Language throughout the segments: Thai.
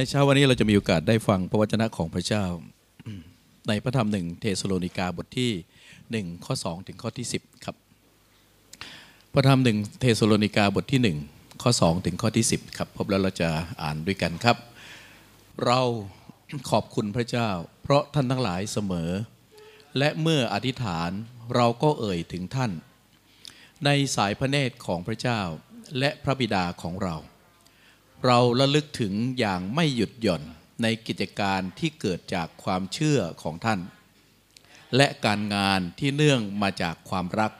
ในเช้าวันนี้เราจะมีโอกาสได้ฟังพระวจนะของพระเจ้า ในพระธรรมหนึ่งเทสโลนิกาบทที่หนึ่งข้อสองถึงข้อที่สิบครับ พระธรรมหนึ่งเทสโลนิกาบทที่หนึ่งข้อสองถึงข้อที่สิบครับพบแล้วเราจะอ่านด้วยกันครับ เราขอบคุณพระเจ้า เพราะท่านทั้งหลายเสมอ และเมื่ออธิษฐานเราก็เอ่ยถึงท่าน ในสายพระเนตรของพระเจ้าและพระบิดาของเรา เราระลึกถึงอย่างไม่หยุดหย่อนในกิจการที่เกิดจากความเชื่อของท่าน และการงานที่เนื่องมาจากความรัก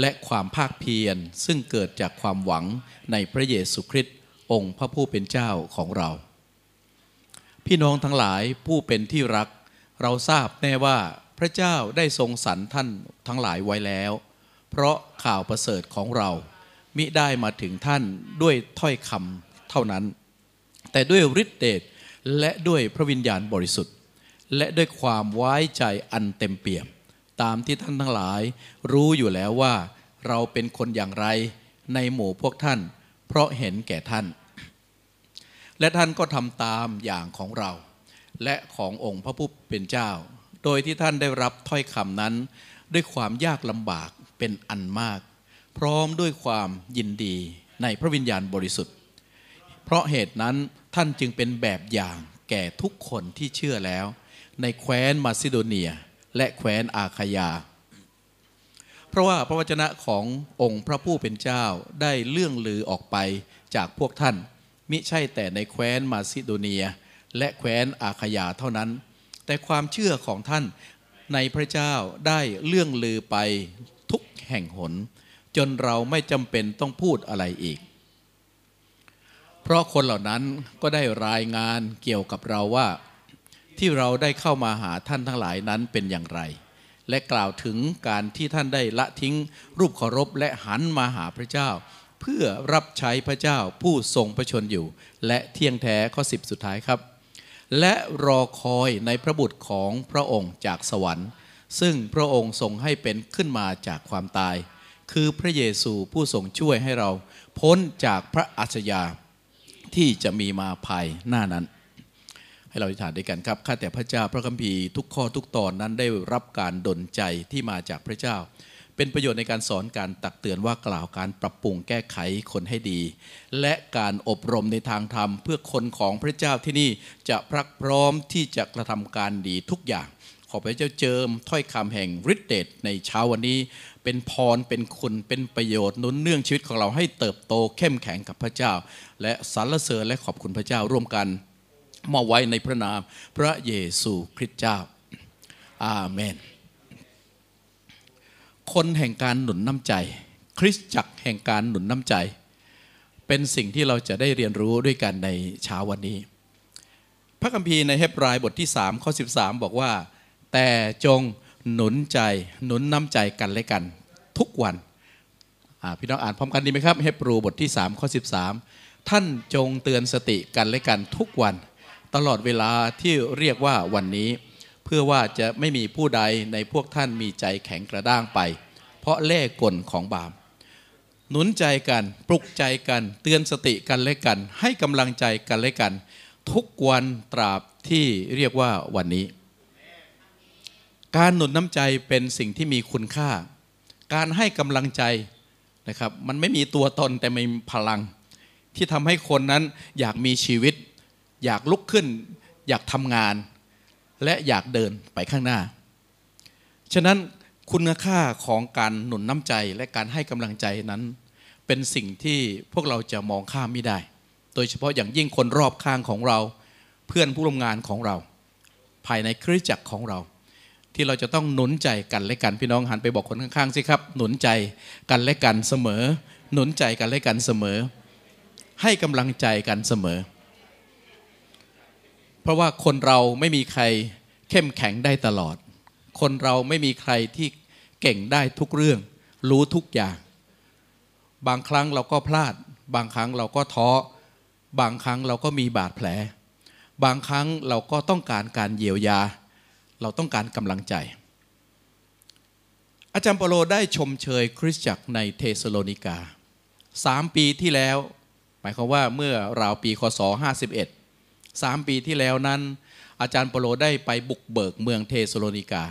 และความภาคเพียรซึ่งเกิดจากความหวังในพระเยซูคริสต์องค์พระผู้เป็นเจ้าของเรา พี่น้องทั้งหลายผู้เป็นที่รัก เราทราบแน่ว่าพระเจ้าได้ทรงสรรท่านทั้งหลายไว้แล้ว เพราะข่าวประเสริฐของเรามิได้มาถึงท่านด้วยถ้อยคำ เท่านั้น แต่ด้วยฤทธิเดชและด้วยพระวิญญาณบริสุทธิ์ และด้วยความไว้ใจอันเต็มเปี่ยม ตามที่ท่านทั้งหลาย รู้อยู่แล้วว่าเราเป็นคนอย่างไรในหมู่พวกท่าน เพราะเห็นแก่ท่าน และท่านก็ทำตามอย่างของเรา และขององค์พระผู้เป็นเจ้า โดยที่ท่านได้รับถ้อยคำนั้น ด้วยความยากลำบากเป็นอันมาก พร้อมด้วยความยินดีในพระวิญญาณบริสุทธิ์ เพราะเหตุนั้นท่านจึงเป็นแบบอย่างแก่ทุกคนที่เชื่อแล้ว ในแคว้นมาซิโดเนียและแคว้นอาคายา เพราะว่าพระวจนะขององค์พระผู้เป็นเจ้าได้เลื่องลือออกไปจากพวกท่าน มิใช่แต่ในแคว้นมาซิโดเนีย และแคว้นอาคายาเท่านั้น แต่ความเชื่อของท่านในพระเจ้าได้เลื่องลือไปทุกแห่งหน จนเราไม่จำเป็นต้องพูดอะไรอีก เพราะคนเหล่านั้นก็ได้รายงานเกี่ยวกับเราว่า ที่เราได้เข้ามาหาท่านทั้งหลายนั้นเป็นอย่างไร และกล่าวถึงการที่ท่านได้ละทิ้งรูปเคารพและหันมาหาพระเจ้า เพื่อรับใช้พระเจ้าผู้ทรงพระชนอยู่ และเที่ยงแท้ข้อสิบสุดท้ายครับ และรอคอยในพระบุตรของพระองค์จากสวรรค์ ซึ่งพระองค์ทรงให้เป็นขึ้นมาจากความตาย คือพระเยซูผู้ทรงช่วยให้เรา พ้นจากพระอัจฉริยะ ที่จะมีมาภายหน้านั้น ให้เราอธิษฐานด้วยกันครับข้าแต่พระเจ้าพระคัมภีร์ทุกข้อทุกตอนนั้นได้รับการดลใจที่มาจากพระเจ้า เป็นประโยชน์ในการสอนการตักเตือนว่ากล่าวการปรับปรุงแก้ไขคนให้ดี และการอบรมในทางธรรม เพื่อคนของพระเจ้าที่นี่จะพรักพร้อมที่จะกระทำการดีทุกอย่างขอพระเจ้าเจิมถ้อยคำแห่งฤทธิเดชในเช้าวันนี้ เป็นพรเป็นคุณเป็นประโยชน์นุนเนื่องชีวิตของเราให้เติบโตเข้มแข็งกับพระเจ้า และสรรเสริญและขอบคุณพระเจ้าร่วมกันมาไว้ในพระนามพระเยซูคริสต์เจ้า อาเมน คนแห่งการหนุนน้ำใจ คริสตจักรแห่งการหนุนน้ำใจ เป็นสิ่งที่เราจะได้เรียนรู้ด้วยกันในเช้าวันนี้ พระคัมภีร์ในเฮบรายบทที่3ข้อ13 บอกว่า แต่จง หนุนใจหนุนน้ำใจกันและกัน ทุกวันพี่น้องอ่านพร้อมกันดีไหมครับเฮบรูบทที่3ข้อ13 ท่านจงเตือนสติกันและกันทุกวัน ตลอดเวลาที่เรียกว่าวันนี้ เพื่อว่าจะไม่มีผู้ใดในพวกท่านมีใจแข็งกระด้างไป เพราะเล่กลของบาปหนุนใจกันปลุกใจกัน เตือนสติกันและกัน ให้กำลังใจกันและกัน ทุกวันตราบที่เรียกว่าวันนี้ การหนุนน้ำใจเป็นสิ่งที่มีคุณค่า การให้กำลังใจนะครับ มันไม่มีตัวตนแต่มีพลัง ที่ทำให้คนนั้นอยากมีชีวิต อยากลุกขึ้น อยากทำงาน และอยากเดินไปข้างหน้า ฉะนั้นคุณค่าของการหนุนน้ำใจและการให้กำลังใจนั้น เป็นสิ่งที่พวกเราจะมองข้ามไม่ได้ โดยเฉพาะอย่างยิ่งคนรอบข้างของเรา เพื่อนผู้ร่วมงานของเรา ภายในคริสตจักรของเรา ที่เราจะต้องหนุนใจกันและกันพี่น้องหันไปบอกคนข้างๆสิครับ หนุนใจกันและกันเสมอ หนุนใจกันและกันเสมอ ให้กำลังใจกันเสมอ เพราะว่าคนเราไม่มีใครเข้มแข็งได้ตลอด คนเราไม่มีใครที่เก่งได้ทุกเรื่อง รู้ทุกอย่าง บางครั้งเราก็พลาด บางครั้งเราก็ท้อ บางครั้งเราก็มีบาดแผล บางครั้งเราก็ต้องการการเยียวยา เราต้องการกำลังใจ อาจารย์เปาโลได้ชมเชยคริสตจักรในเธสะโลนิกาสามปีที่แล้ว หมายความว่าเมื่อราวปีคศ51สามปีที่แล้วนั้น อาจารย์เปาโลได้ไปบุกเบิกเมืองเธสะโลนิกา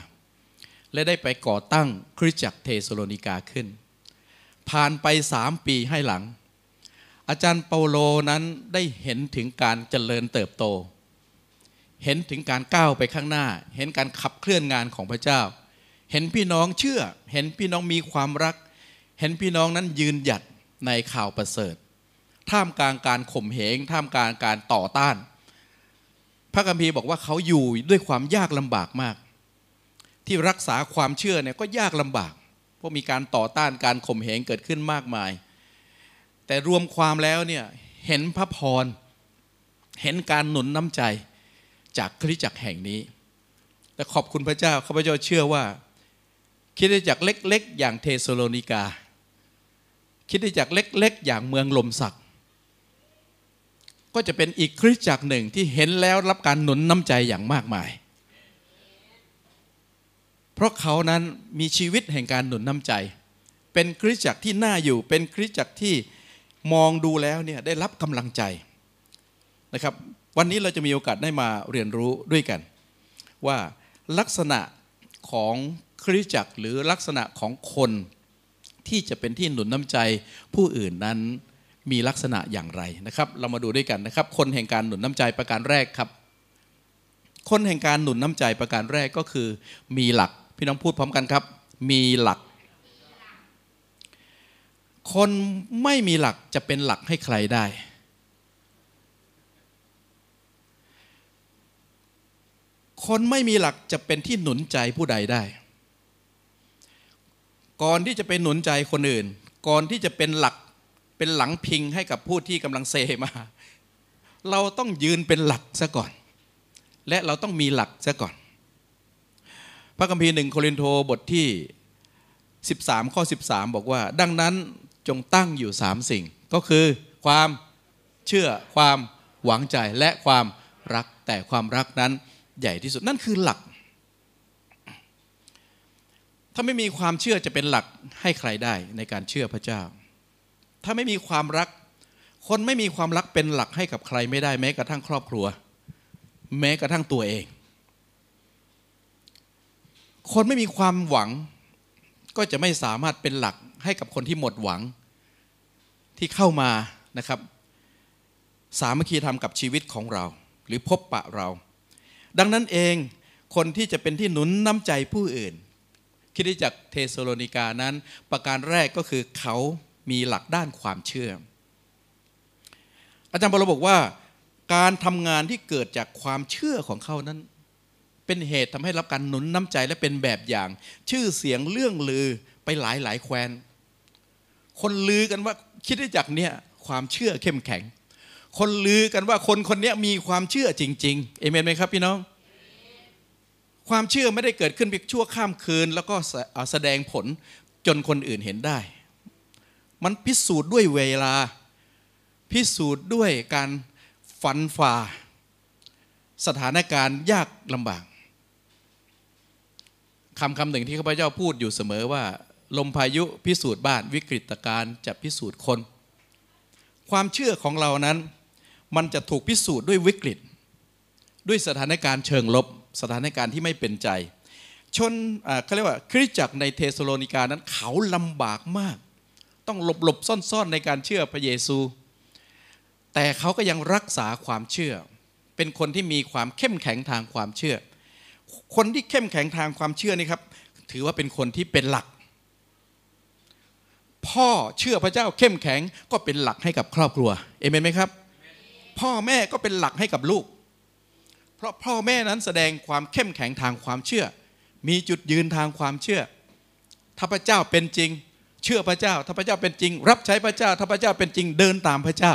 และได้ไปก่อตั้งคริสตจักรเธสะโลนิกาขึ้น ผ่านไปสามปีให้หลังอาจารย์เปโลนั้นได้เห็นถึงการเจริญเติบโต เห็นถึงการก้าวไปข้างหน้า เห็นการขับเคลื่อนงานของพระเจ้า เห็นพี่น้องเชื่อ เห็นพี่น้องมีความรัก เห็นพี่น้องนั้นยืนหยัดในข่าวประเสริฐ ท่ามกลางการข่มเหง ท่ามกลางการต่อต้าน พระคัมภีร์บอกว่าเขาอยู่ด้วยความยากลำบากมาก ที่รักษาความเชื่อเนี่ยก็ยากลำบาก เพราะมีการต่อต้านการข่มเหงเกิดขึ้นมากมาย แต่รวมความแล้วเนี่ยเห็นพระพร เห็นการหนุนน้ำใจ จากคริสตจักรแห่งนี้แต่ขอบคุณพระเจ้าข้าพเจ้าเชื่อว่าคริสตจักรเล็ก ๆ อย่างเทสโลนิกาคริสตจักรเล็ก ๆ อย่างเมืองลมศักดิ์ก็จะเป็นอีกคริสตจักรหนึ่งที่เห็นแล้วรับการหนุนน้ำใจอย่างมากมาย เพราะเขานั้นมีชีวิตแห่งการหนุนน้ำใจ เป็นคริสตจักรที่น่าอยู่ เป็นคริสตจักรที่มองดูแล้วเนี่ยได้รับกำลังใจนะครับ วันนี้เราจะมีโอกาสได้มาเรียนรู้ด้วยกัน ว่าลักษณะของคริสตจักรหรือลักษณะของคนที่จะเป็นที่หนุนน้ำใจผู้อื่นนั้นมีลักษณะอย่างไรนะครับ เรามาดูด้วยกันนะครับ คนแห่งการหนุนน้ำใจประการแรกครับ คนแห่งการหนุนน้ำใจประการแรกก็คือ มีหลักพี่น้องพูดพร้อมกันครับ มีหลัก คนไม่มีหลักจะเป็นหลักให้ใครได้ คนไม่มีหลักจะเป็นที่หนุนใจผู้ใดได้ ก่อนที่จะเป็นหนุนใจคนอื่น ก่อนที่จะเป็นหลักเป็นหลังพิงให้กับผู้ที่กำลังเซมา เราต้องยืนเป็นหลักซะก่อน และเราต้องมีหลักซะก่อน พระคัมภีร์หนึ่งโครินโตบทที่ 13 ข้อ 13 บอกว่า ดังนั้นจงตั้งอยู่สามสิ่ง ก็คือความเชื่อความหวังใจและความรักแต่ความรักนั้น ใหญ่ที่สุดนั่นคือหลัก ถ้าไม่มีความเชื่อจะเป็นหลักให้ใครได้ในการเชื่อพระเจ้า ถ้าไม่มีความรัก คนไม่มีความรักเป็นหลักให้กับใครไม่ได้แม้กระทั่งครอบครัว แม้กระทั่งตัวเอง คนไม่มีความหวังก็จะไม่สามารถเป็นหลักให้กับคนที่หมดหวังที่เข้ามานะครับ สามัคคีธรรมกับชีวิตของเรา หรือพบปะเรา ดังนั้นเองคนที่จะเป็นที่หนุนน้ำใจผู้อื่น คิดจากเทสโลนิกานั้น ประการแรกก็คือเขามีหลักด้านความเชื่อ อาจารย์บอลบอกว่า การทำงานที่เกิดจากความเชื่อของเขานั้น เป็นเหตุทำให้รับการหนุนน้ำใจและเป็นแบบอย่าง ชื่อเสียงเรื่องลือไปหลายหลายแคว้นคนลือกันว่าคิดได้จากเนี่ยความเชื่อเข้มแข็ง คนลือกันว่าคนคนนี้มีความเชื่อจริง ๆ เอเมนไหมครับพี่น้อง ความเชื่อไม่ได้เกิดขึ้นเพียงชั่วข้ามคืน แล้วก็แสดงผลจนคนอื่นเห็นได้ มันพิสูจน์ด้วยเวลา พิสูจน์ด้วยการฝันฝ่า สถานการณ์ยากลำบากคำคำหนึ่งที่ข้าพเจ้าพูดอยู่เสมอว่า ลมพายุพิสูจน์บ้านวิกฤตการณ์จะพิสูจน์คน ความเชื่อของเรานั้น มันจะถูกพิสูจน์ด้วยวิกฤต ด้วยสถานการณ์เชิงลบ สถานการณ์ที่ไม่เป็นใจ ชนเขาเรียกว่าคริสตจักรในเทสโลนิกานั้นเขาลำบากมาก ต้องหลบหลบซ่อนๆในการเชื่อพระเยซู แต่เขาก็ยังรักษาความเชื่อ เป็นคนที่มีความเข้มแข็งทางความเชื่อ คนที่เข้มแข็งทางความเชื่อนี่ครับ ถือว่าเป็นคนที่เป็นหลักพ่อเชื่อพระเจ้าเข้มแข็งก็เป็นหลักให้กับครอบครัว เอเมนไหมครับ พ่อแม่ก็เป็นหลักให้กับลูก เพราะพ่อแม่นั้นแสดงความเข้มแข็งทางความเชื่อ มีจุดยืนทางความเชื่อ ถ้าพระเจ้าเป็นจริง เชื่อพระเจ้า ถ้าพระเจ้าเป็นจริง รับใช้พระเจ้า ถ้าพระเจ้าเป็นจริงเดินตามพระเจ้า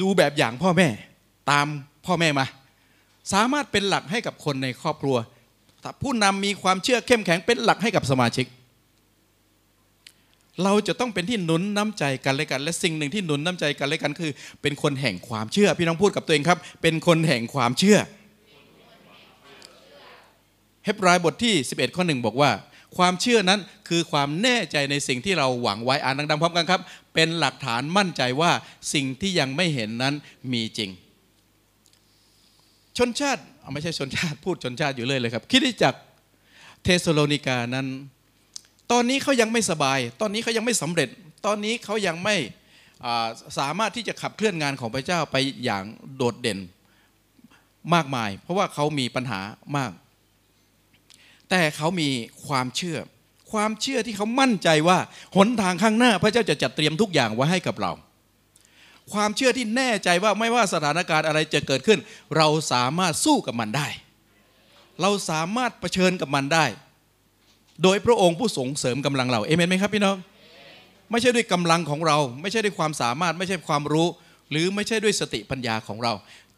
ดูแบบอย่างพ่อแม่ตามพ่อแม่มา สามารถเป็นหลักให้กับคนในครอบครัวถ้าผู้นำมีความเชื่อเข้มแข็งเป็นหลักให้กับสมาชิก เราจะต้องเป็นที่หนุนน้ำใจกันและกัน และสิ่งหนึ่งที่หนุนน้ำใจกันและกันคือ เป็นคนแห่งความเชื่อ พี่น้องพูดกับตัวเองครับ เป็นคนแห่งความเชื่อ เฮบรายบทที่ 11 ข้อหนึ่งบอกว่า ความเชื่อนั้นคือความแน่ใจในสิ่งที่เราหวังไว้อ่านดังๆพร้อมกันครับ เป็นหลักฐานมั่นใจว่าสิ่งที่ยังไม่เห็นนั้นมีจริง ชนชาติไม่ใช่ชนชาติพูดชนชาติอยู่เลยเลยครับคิดจากเทสโลนิกานั้น ตอนนี้เขายังไม่สบาย ตอนนี้เขายังไม่สำเร็จ ตอนนี้เขายังไม่สามารถที่จะขับเคลื่อนงานของพระเจ้าไปอย่างโดดเด่นมากมาย เพราะว่าเขามีปัญหามาก แต่เขามีความเชื่อ ความเชื่อที่เขามั่นใจว่าหนทางข้างหน้าพระเจ้าจะจัดเตรียมทุกอย่างไว้ให้กับเรา ความเชื่อที่แน่ใจว่าไม่ว่าสถานการณ์อะไรจะเกิดขึ้น เราสามารถสู้กับมันได้ เราสามารถเผชิญกับมันได้ โดยพระองค์ผู้ส่งเสริมกำลังเราเอเมนไหมครับพี่น้องไม่ใช่ด้วยกำลังของเรา ไม่ใช่ด้วยความสามารถไม่ใช่ความรู้ หรือไม่ใช่ด้วยสติปัญญาของเรา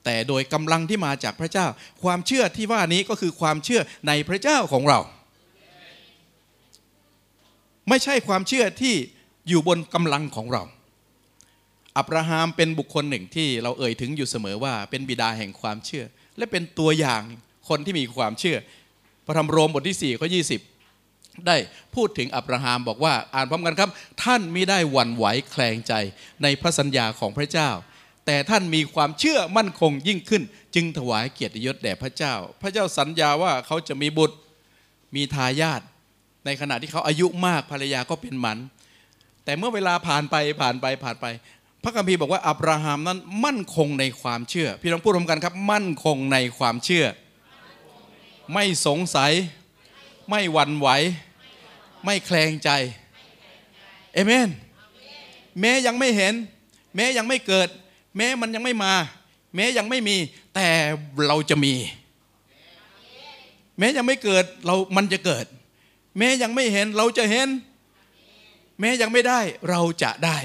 แต่โดยกำลังที่มาจากพระเจ้า ความเชื่อที่ว่านี้ก็คือความเชื่อในพระเจ้าของเรา ไม่ใช่ความเชื่อที่อยู่บนกำลังของเรา อับราฮัมเป็นบุคคลหนึ่งที่เราเอ่ยถึงอยู่เสมอว่าเป็นบิดาแห่งความเชื่อ และเป็นตัวอย่างคนที่มีความเชื่อ พระธรรมโรมบทที่4ข้อ20 ได้พูดถึงอับราฮัมบอกว่าอ่านพร้อมกันครับ ท่านมิได้หวั่นไหวแคลงใจในพระสัญญาของพระเจ้า แต่ท่านมีความเชื่อมั่นคงยิ่งขึ้น จึงถวายเกียรติยศแด่พระเจ้า พระเจ้าสัญญาว่าเขาจะมีบุตรมีทายาทในขณะที่เขาอายุมากภรรยาก็เป็นหมัน แต่เมื่อเวลาผ่านไปผ่านไปผ่านไป พระคัมภีร์บอกว่าอับราฮัมนั้นมั่นคงในความเชื่อ พี่น้องพูดพร้อมกันครับ มั่นคงในความเชื่อ ไม่สงสัยไม่หวั่นไหว ไม่แคลงใจเอเมนแม้ยังไม่เห็น แม้ยังไม่เกิด แม้มันยังไม่มา แม้ยังไม่มี แต่เราจะมี แม้ยังไม่เกิดเรามันจะเกิด แม้ยังไม่เห็นเราจะเห็น แม้ยังไม่ได้เราจะได้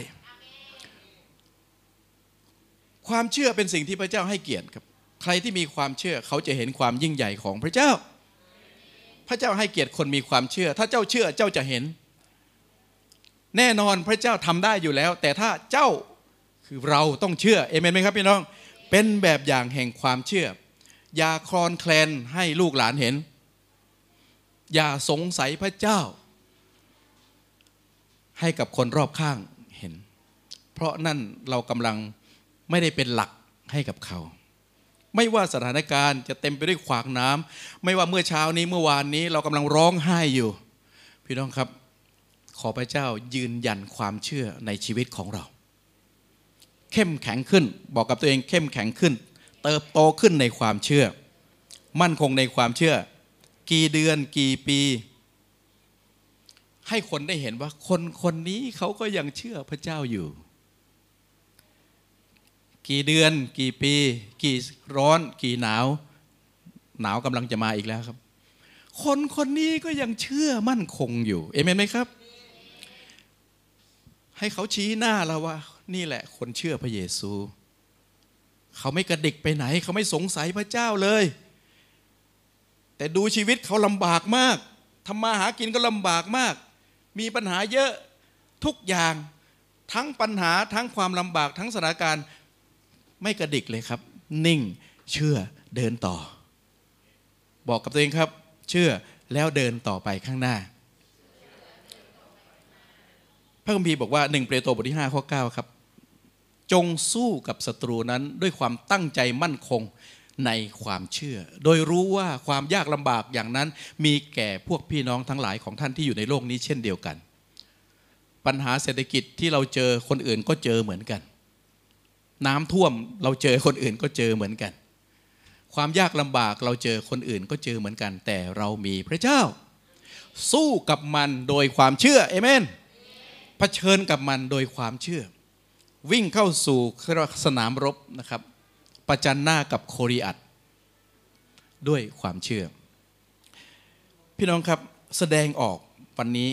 ความเชื่อเป็นสิ่งที่พระเจ้าให้เกียรติครับ ใครที่มีความเชื่อเขาจะเห็นความยิ่งใหญ่ของพระเจ้าพ ระเจ้าให้เกียรติคนมีความเชื่อ ถ้าเจ้าเชื่อเจ้าจะเห็น แน่นอนพระเจ้าทำได้อยู่แล้ว แต่ถ้าเจ้าคือเราต้องเชื่อเอเมนไหมครับพี่น้อง เป็นแบบอย่างแห่งความเชื่อ อย่าคลอนแคลนให้ลูกหลานเห็น อย่าสงสัยพระเจ้า ให้กับคนรอบข้างเห็น เพราะนั่นเรากำลังไม่ได้เป็นหลักให้กับเขา ไม่ว่าสถานการณ์จะเต็มไปด้วยขวากน้ำไม่ว่าเมื่อเช้านี้เมื่อวานนี้เรากำลังร้องไห้อยู่ พี่น้องครับ ขอพระเจ้ายืนยันความเชื่อในชีวิตของเรา เข้มแข็งขึ้น บอกกับตัวเองเข้มแข็งขึ้น เติบโตขึ้นในความเชื่อ มั่นคงในความเชื่อ กี่เดือนกี่ปี ให้คนได้เห็นว่าคนคนนี้เขาก็ยังเชื่อพระเจ้าอยู่ กี่เดือน กี่ปี กี่ร้อน กี่หนาว หนาวกำลังจะมาอีกแล้วครับ คนคนนี้ก็ยังเชื่อมั่นคงอยู่เอเมนไหมครับ ให้เขาชี้หน้าเราว่า นี่แหละ คนเชื่อพระเยซู เขาไม่กระดิกไปไหน เขาไม่สงสัยพระเจ้าเลย แต่ดูชีวิตเขาลำบากมากทำมาหากินก็ลำบากมาก มีปัญหาเยอะทุกอย่างทั้งปัญหาทั้งความลำบากทั้งสถานการณ์ ไม่กระดิกเลยครับ นิ่งเชื่อเดินต่อ บอกกับตัวเองครับ เชื่อแล้วเดินต่อไปข้างหน้า พระคัมภีร์บอกว่าหนึ่งเปโตรบทที่5ข้อ9ครับ จงสู้กับศัตรูนั้นด้วยความตั้งใจมั่นคงในความเชื่อ โดยรู้ว่าความยากลำบากอย่างนั้น มีแก่พวกพี่น้องทั้งหลายของท่านที่อยู่ในโลกนี้เช่นเดียวกัน ปัญหาเศรษฐกิจที่เราเจอคนอื่นก็เจอเหมือนกัน น้ำท่วมเราเจอคนอื่นก็เจอเหมือนกัน ความยากลำบากเราเจอคนอื่นก็เจอเหมือนกัน แต่เรามีพระเจ้า สู้กับมันโดยความเชื่อเอเมนเผชิญกับมันโดยความเชื่อ วิ่งเข้าสู่สนามรบนะครับประจันหน้ากับโคริอัตด้วยความเชื่อ พี่น้องครับแสดงออกวันนี้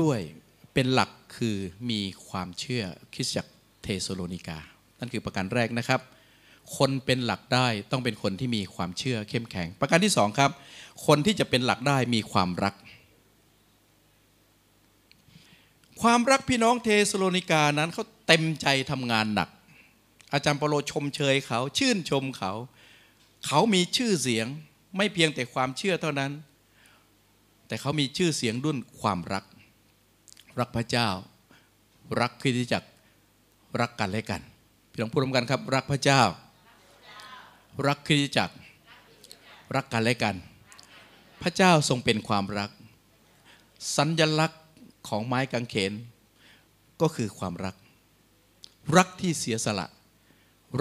ด้วยเป็นหลักคือมีความเชื่อคริสตจักร เธสะโลนิกา นั่นคือประการแรกนะครับ คนเป็นหลักได้ต้องเป็นคนที่มีความเชื่อเข้มแข็ง ประการที่สองครับ คนที่จะเป็นหลักได้มีความรัก ความรักพี่น้องเธสะโลนิกานั้นเขาเต็มใจทำงานหนัก อาจารย์เปาโลชมเชยเขา ชื่นชมเขา เขามีชื่อเสียงไม่เพียงแต่ความเชื่อเท่านั้น แต่เขามีชื่อเสียงดุ้นความรัก รักพระเจ้า รักคริสตจักร รักกันและกัน พี่น้องพูดร่วมกันครับ รักพระเจ้า รักคริสตจักร รักกันและกัน พระเจ้าทรงเป็นความรัก สัญลักษณ์ของไม้กางเขน ก็คือความรัก รักที่เสียสละ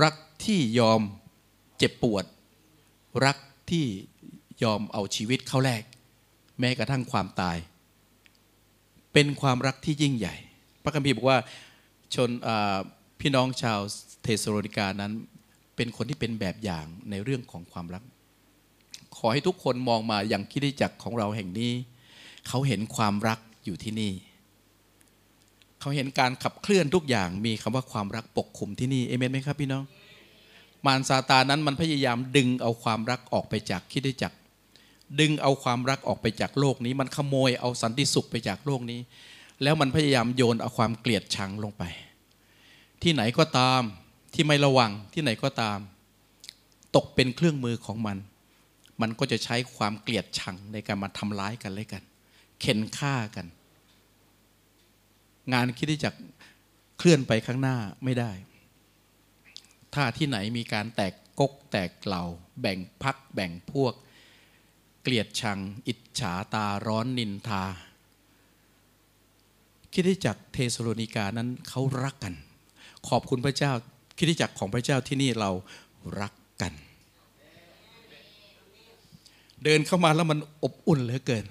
รักที่ยอมเจ็บปวด รักที่ยอมเอาชีวิตเข้าแลกแม้กระทั่งความตาย เป็นความรักที่ยิ่งใหญ่ พระคัมภีร์บอกว่า ชนพี่น้องชาวเทสโลนิกานั้น เป็นคนที่เป็นแบบอย่างในเรื่องของความรัก ขอให้ทุกคนมองมาอย่างคิดจักของเราแห่งนี้ เขาเห็นความรักอยู่ที่นี่ เขาเห็นการขับเคลื่อนทุกอย่างมีคำว่าความรักปกคลุมที่นี่เอเมนไหมครับพี่น้อง มารซาตานั้นมันพยายามดึงเอาความรักออกไปจากคิดจักดึงเอาความรักออกไปจากโลกนี้ มันขโมยเอาสันติสุขไปจากโลกนี้ แล้วมันพยายามโยนเอาความเกลียดชังลงไป ที่ไหนก็ตามที่ไม่ระวังที่ไหนก็ตาม ตกเป็นเครื่องมือของมัน มันก็จะใช้ความเกลียดชังในการมาทำร้ายกันเลยกัน เข็นฆ่ากัน งานคิดที่จะเคลื่อนไปข้างหน้าไม่ได้ ถ้าที่ไหนมีการแตกกกแตกเหล่า แบ่งพักแบ่งพวก เกลียดชัง อิจฉาตาร้อนนินทา คิดที่จักเทสโลนิกานั้นเขารักกัน ขอบคุณพระเจ้าคิดที่จักของพระเจ้าที่นี่เรารักกัน เดินเข้ามาแล้วมันอบอุ่นเหลือเกิน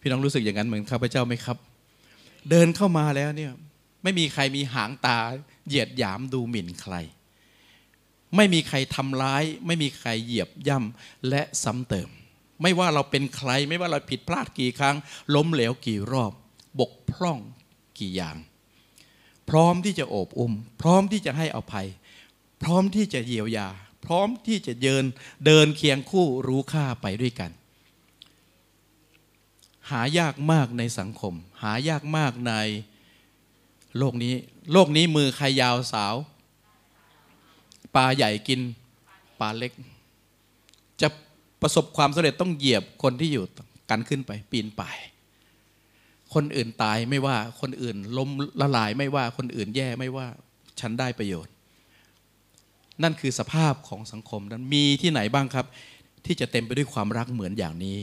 พี่น้องรู้สึกอย่างนั้นเหมือนข้าพเจ้าไหมครับ เดินเข้ามาแล้วเนี่ยไม่มีใครมีหางตาเหยียดหยามดูหมิ่นใคร ไม่มีใครทำร้าย ไม่มีใครเหยียบย่ำและซ้ำเติม ไม่ว่าเราเป็นใคร ไม่ว่าเราผิดพลาดกี่ครั้ง ล้มเหลวกี่รอบ บกพร่องกี่อย่าง พร้อมที่จะโอบอุ้ม พร้อมที่จะให้อภัย พร้อมที่จะเยียวยา พร้อมที่จะเดินเดินเคียงคู่รู้ค่าไปด้วยกัน หายากมากในสังคม หายากมากในโลกนี้ โลกนี้มือใครยาวสาวปลาใหญ่กินปลาเล็ก จะประสบความสำเร็จต้องเหยียบคนที่อยู่กันขึ้นไปปีนป่าย คนอื่นตายไม่ว่าคนอื่นล้มละลายไม่ว่าคนอื่นแย่ไม่ว่าฉันได้ประโยชน์ นั่นคือสภาพของสังคมนั้นมีที่ไหนบ้างครับ ที่จะเต็มไปด้วยความรักเหมือนอย่างนี้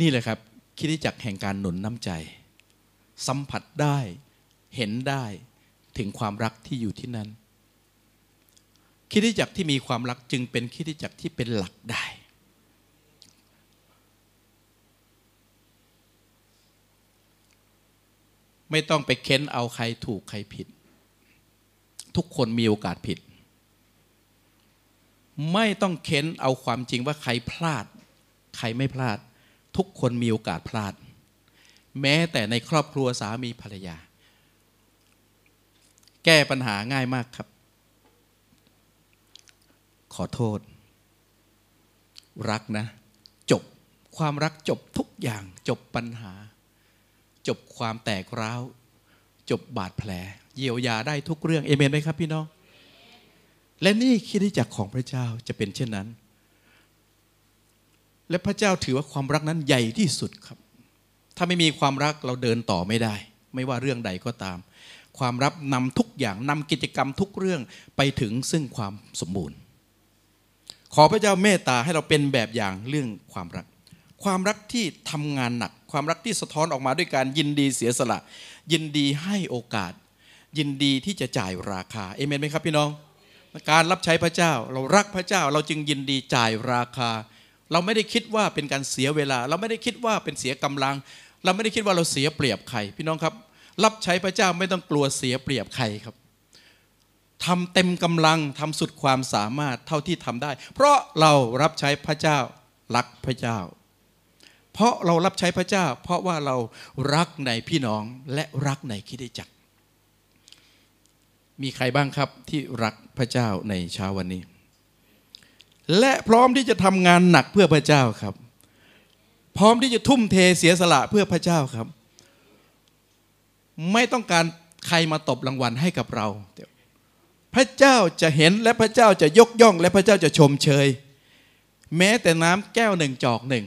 นี่แหละครับคิดจักแห่งการหนุนน้ำใจ สัมผัสได้เห็นได้ถึงความรักที่อยู่ที่นั่นคิดจักที่มีความรักจึงเป็นคิดจักที่เป็นหลักได้ ไม่ต้องไปเค้นเอาใครถูกใครผิด ทุกคนมีโอกาสผิด ไม่ต้องเค้นเอาความจริงว่าใครพลาด ใครไม่พลาด ทุกคนมีโอกาสพลาด แม้แต่ในครอบครัวสามีภรรยา แก้ปัญหาง่ายมากครับ ขอโทษ รักนะ จบความรักจบทุกอย่างจบปัญหา จบความแตกร้าว จบบาดแผล เยียวยาได้ทุกเรื่องเอเมนไหมครับพี่น้อง และนี่คิดจักของพระเจ้าจะเป็นเช่นนั้น และพระเจ้าถือว่าความรักนั้นใหญ่ที่สุดครับ ถ้าไม่มีความรักเราเดินต่อไม่ได้ ไม่ว่าเรื่องใดก็ตาม ความรับนำทุกอย่างนำกิจกรรมทุกเรื่องไปถึงซึ่งความสมบูรณ์ ขอพระเจ้าเมตตาให้เราเป็นแบบอย่างเรื่องความรัก ความรักที่ทำงานหนัก ความรักที่สะท้อนออกมาด้วยการยินดีเสียสละ ยินดีให้โอกาส ยินดีที่จะจ่ายราคาเอเมนไหมครับพี่น้อง การรับใช้พระเจ้า เรารักพระเจ้า เราจึงยินดีจ่ายราคา เราไม่ได้คิดว่าเป็นการเสียเวลา เราไม่ได้คิดว่าเป็นเสียกำลัง เราไม่ได้คิดว่าเราเสียเปรียบใคร พี่น้องครับ รับใช้พระเจ้าไม่ต้องกลัวเสียเปรียบใครครับทำเต็มกำลังทำสุดความสามารถเท่าที่ทำได้ เพราะเรารับใช้พระเจ้ารักพระเจ้า เพราะเรารับใช้พระเจ้า เพราะว่าเรารักในพี่น้องและรักในคิดจักร มีใครบ้างครับที่รักพระเจ้าในเช้าวันนี้ และพร้อมที่จะทำงานหนักเพื่อพระเจ้าครับ พร้อมที่จะทุ่มเทเสียสละเพื่อพระเจ้าครับ ไม่ต้องการใครมาตบรางวัลให้กับเรา พระเจ้าจะเห็นและพระเจ้าจะยกย่อง และพระเจ้าจะชมเชย แม้แต่น้ำแก้วหนึ่งจอกหนึ่ง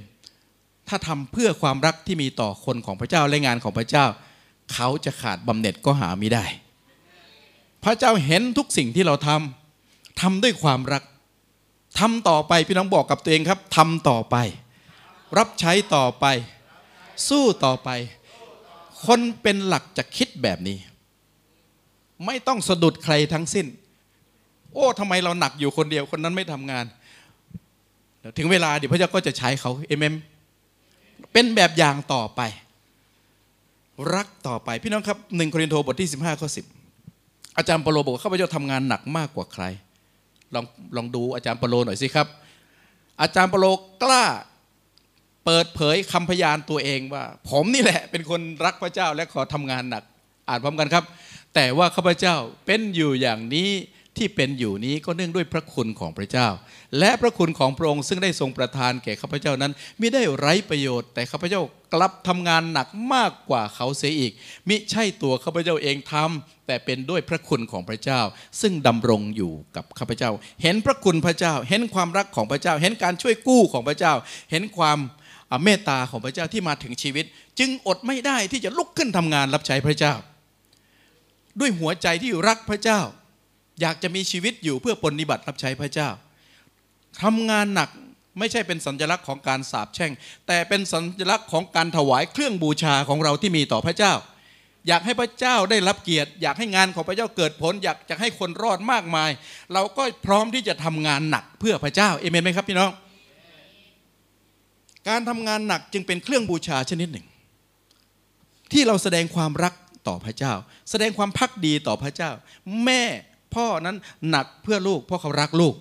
ถ้าทำเพื่อความรักที่มีต่อคนของพระเจ้าและงานของพระเจ้า เขาจะขาดบำเหน็จก็หาไม่ได้ พระเจ้าเห็นทุกสิ่งที่เราททำด้วยความรักทำต่อไปพี่น้องบอกกับตัวเองครับทำต่อไป รับใช้ต่อไป สู้ต่อไป คนเป็นหลักจะคิดแบบนี้ ไม่ต้องสะดุดใครทั้งสิ้น โอ้ทำไมเราหนักอยู่คนเดียวคนนั้นไม่ทำงาน ถึงเวลาเดี๋ยวพระเจ้าก็จะใช้เขาเอเมม เป็นแบบอย่างต่อไป รักต่อไป พี่น้องครับหนึ่งโครินธ์บทที่ 15ข้อ10 อาจารย์ปโลบอกว่าข้าพเจ้าทำงานหนักมากกว่าใคร ลองลองดูอาจารย์ปโลหน่อยสิครับ อาจารย์ปโลกล้าเปิดเผยคำพยานตัวเองว่า ผมนี่แหละ เป็นคนรักพระเจ้าและขอทำงานหนัก อ่านพร้อมกันครับ แต่ว่าข้าพเจ้าเป็นอยู่อย่างนี้ ที่เป็นอยู่นี้ก็เนื่องด้วยพระคุณของพระเจ้า และพระคุณของพระองค์ซึ่งได้ทรงประทานแก่ข้าพเจ้านั้นไม่ได้ไร้ประโยชน์ แต่ข้าพเจ้ากลับทำงานหนักมากกว่าเขาเสียอีกมิใช่ตัวข้าพเจ้าเองทำแต่เป็นด้วยพระคุณของพระเจ้า ซึ่งดำรงอยู่กับข้าพเจ้า เห็นพระคุณพระเจ้า เห็นความรักของพระเจ้า เห็นการช่วยกู้ของพระเจ้า เห็นความเมตตาของพระเจ้าที่มาถึงชีวิต จึงอดไม่ได้ที่จะลุกขึ้นทำงานรับใช้พระเจ้า ด้วยหัวใจที่รักพระเจ้า อยากจะมีชีวิตอยู่เพื่อปฏิบัติรับใช้พระเจ้าทำงานหนักไม่ใช่เป็นสัญลักษณ์ของการสาบแช่ง แต่เป็นสัญลักษณ์ของการถวายเครื่องบูชาของเราที่มีต่อพระเจ้า อยากให้พระเจ้าได้รับเกียรติ อยากให้งานของพระเจ้าเกิดผล อยากจะให้คนรอดมากมาย เราก็พร้อมที่จะทำงานหนักเพื่อพระเจ้าเอเมนไหมครับพี่น้อง การทำงานหนักจึงเป็นเครื่องบูชาชนิดหนึ่ง ที่เราแสดงความรักต่อพระเจ้า แสดงความพักดีต่อพระเจ้า แม่ พ่อนั้นหนักเพื่อลูกเพราะเขารักลูก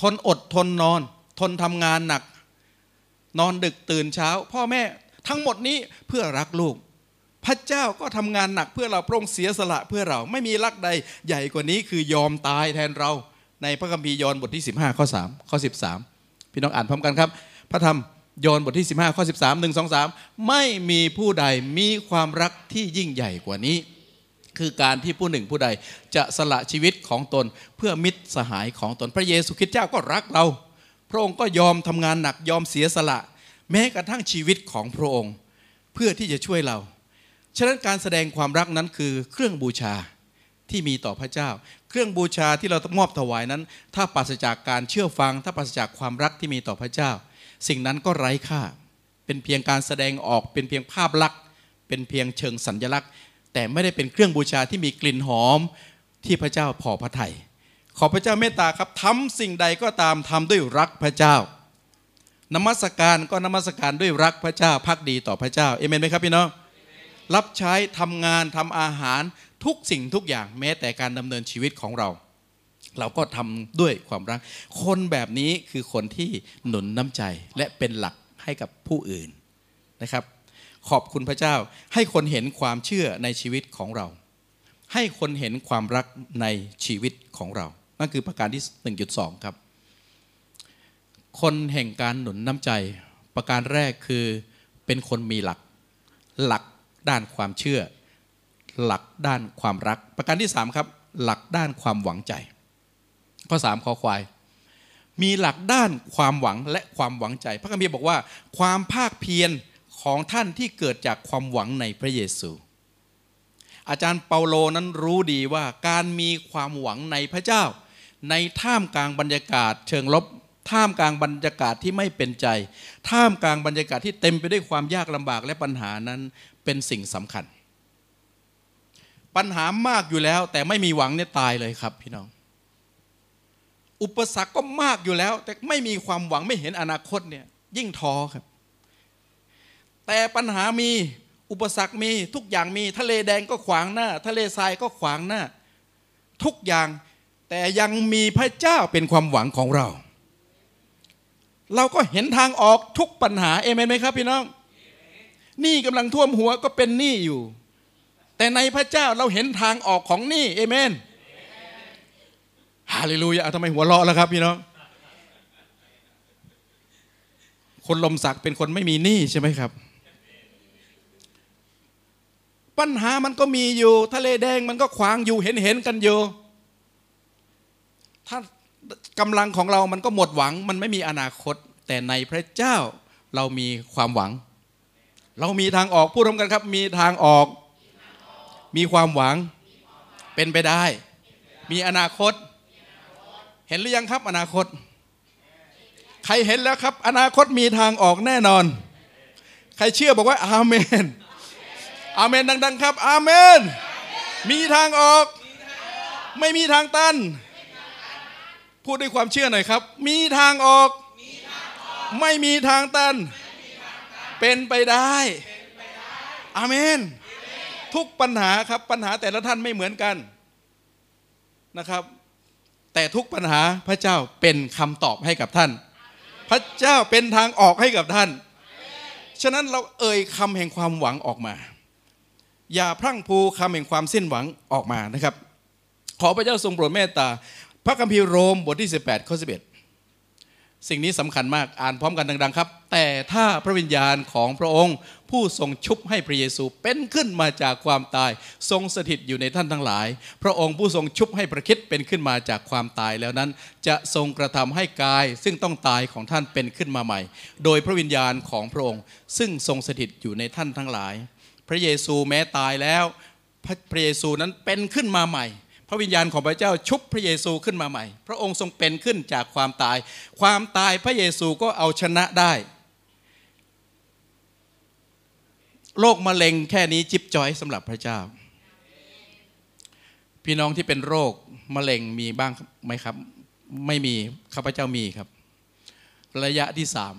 ทนอดทนนอน ทนทำงานหนัก นอนดึกตื่นเช้า พ่อแม่ทั้งหมดนี้เพื่อรักลูก พระเจ้าก็ทำงานหนักเพื่อเราพระองค์เสียสละเพื่อเราไม่มีรักใดใหญ่กว่านี้คือยอมตายแทนเรา ในพระคัมภีร์ยอห์นบทที่ 15ข้อ3ข้อ13 พี่น้องอ่านพร้อมกันครับ พระธรรมยอห์นบทที่ 15ข้อ13 1 2 3 ไม่มีผู้ใดมีความรักที่ยิ่งใหญ่กว่านี้ คือการที่ผู้หนึ่งผู้ใดจะสละชีวิตของตนเพื่อมิตรสหายของตนพระเยซูคริสต์เจ้าก็รักเรา พระองค์ก็ยอมทำงานหนักยอมเสียสละ แม้กระทั่งชีวิตของพระองค์ เพื่อที่จะช่วยเรา ฉะนั้นการแสดงความรักนั้นคือเครื่องบูชาที่มีต่อพระเจ้า เครื่องบูชาที่เรามอบถวายนั้น ถ้าปราศจากการเชื่อฟัง ถ้าปราศจากความรักที่มีต่อพระเจ้า สิ่งนั้นก็ไร้ค่า เป็นเพียงการแสดงออกเป็นเพียงภาพลักษณ์ เป็นเพียงเชิงสัญลักษณ์ แต่ไม่ได้เป็นเครื่องบูชาที่มีกลิ่นหอมที่พระเจ้าพอพระทยัยขอพระเจ้าเมตตาครับทำสิ่งใดก็ตามทำด้วยรักพระเจ้านมัสการก็นมัสการด้วยรักพระเจ้าพักดีต่อพระเจ้าเอเมนไหมครับพี่น้องรับใช้ทำงานทำอาหารทุกสิ่งทุกอย่างแม้แต่การดำเนินชีวิตของเรา เราก็ทำด้วยความรัก คนแบบนี้คือคนที่หนุนน้ำใจและเป็นหลักให้กับผู้อื่นนะครับ ขอบคุณพระเจ้า ให้คนเห็นความเชื่อในชีวิตของเรา ให้คนเห็นความรักในชีวิตของเรา นั่นคือประการที่ 1.2 ครับ คนแห่งการหนุนน้ำใจ ประการแรกคือเป็นคนมีหลัก หลักด้านความเชื่อ หลักด้านความรัก ประการที่ 3 ครับ หลักด้านความหวังใจ ข้อ 3 ข้อควายมีหลักด้านความหวังและความหวังใจ พระคัมภีร์บอกว่า ความภาคเพียร ของท่านที่เกิดจากความหวังในพระเยซู อาจารย์เปาโลนั้นรู้ดีว่าการมีความหวังในพระเจ้า ในท่ามกลางบรรยากาศ เชิงลบ ท่ามกลางบรรยากาศที่ไม่เป็นใจ ท่ามกลางบรรยากาศที่เต็มไปด้วยความยากลำบากและปัญหานั้นเป็นสิ่งสำคัญ ปัญหามากอยู่แล้ว แต่ไม่มีหวังเนี่ยตายเลยครับพี่น้อง อุปสรรคก็มากอยู่แล้ว แต่ไม่มีความหวังไม่เห็นอนาคตเนี่ยยิ่งท้อครับ แต่ปัญหามีอุปสรรคมีทุกอย่างมีทะเลแดงก็ขวางหน้า ทะเลทรายก็ขวางหน้า ทุกอย่างแต่ยังมีพระเจ้าเป็นความหวังของเรา เราก็เห็นทางออกทุกปัญหาเอเมนไหมครับพี่น้องนี้กำลังท่วมหัวก็เป็นหนี้อยู่ แต่ในพระเจ้าเราเห็นทางออกของหนี้เอเมนฮาเลลูยาทำไมหัวเราะแล้วครับพี่น้องคนลมสักเป็นคนไม่มีหนี้ใช่ไหมครับ ปัญหามันก็มีอยู่ ทะเลแดงมันก็ขวางอยู่เห็นเห็นกันอยู่ถ้ากำลังของเรามันก็หมดหวัง มันไม่มีอนาคต แต่ในพระเจ้าเรามีความหวัง เรามีทางออกพูดพร้อมกันครับ มีทางออก มีความหวัง เป็นไปได้ มีอนาคต เห็นหรือยังครับ อนาคต ใครเห็นแล้วครับ อนาคตมีทางออกแน่นอน ใครเชื่อบอกว่าอาเมน อาเมนดัง ๆ ครับ อาเมน มีทางออก ไม่มีทางตัน พูดด้วยความเชื่อหน่อยครับ มีทางออก ไม่มีทางตัน เป็นไปได้ อาเมน ทุกปัญหาครับปัญหาแต่ละท่านไม่เหมือนกันนะครับ แต่ทุกปัญหาพระเจ้าเป็นคำตอบให้กับท่าน พระเจ้าเป็นทางออกให้กับท่าน ฉะนั้นเราเอ่ยคำแห่งความหวังออกมา อย่าพรั่งพูคำแห่งความสิ้นหวังออกมานะครับ ขอพระเจ้าทรงโปรดเมตตา พระคัมภีร์โรมบทที่ 18ข้อ11 สิ่งนี้สำคัญมากอ่านพร้อมกันดัง ๆ ครับ แต่ถ้าพระวิญญาณของพระองค์ ผู้ทรงชุบให้พระเยซูเป็นขึ้นมาจากความตาย ทรงสถิตอยู่ในท่านทั้งหลาย พระองค์ผู้ทรงชุบให้พระคิดเป็นขึ้นมาจากความตายแล้วนั้น จะทรงกระทำให้กาย ซึ่งต้องตายของท่านเป็นขึ้นมาใหม่ โดยพระวิญญาณของพระองค์ ซึ่งทรงสถิตอยู่ในท่านทั้งหลาย พระเยซูแม้ตายแล้วพระพระเยซูนั้นเป็นขึ้นมาใหม่ พระวิญญาณของพระเจ้าชุบพระเยซูขึ้นมาใหม่ พระองค์ทรงเป็นขึ้นจากความตาย ความตายพระเยซูก็เอาชนะได้โรคมะเร็งแค่นี้จิบจอยสำหรับพระเจ้า พี่น้องที่เป็นโรคมะเร็งมีบ้างไหมครับ ไม่มีข้าพเจ้ามีครับ ระยะที่สาม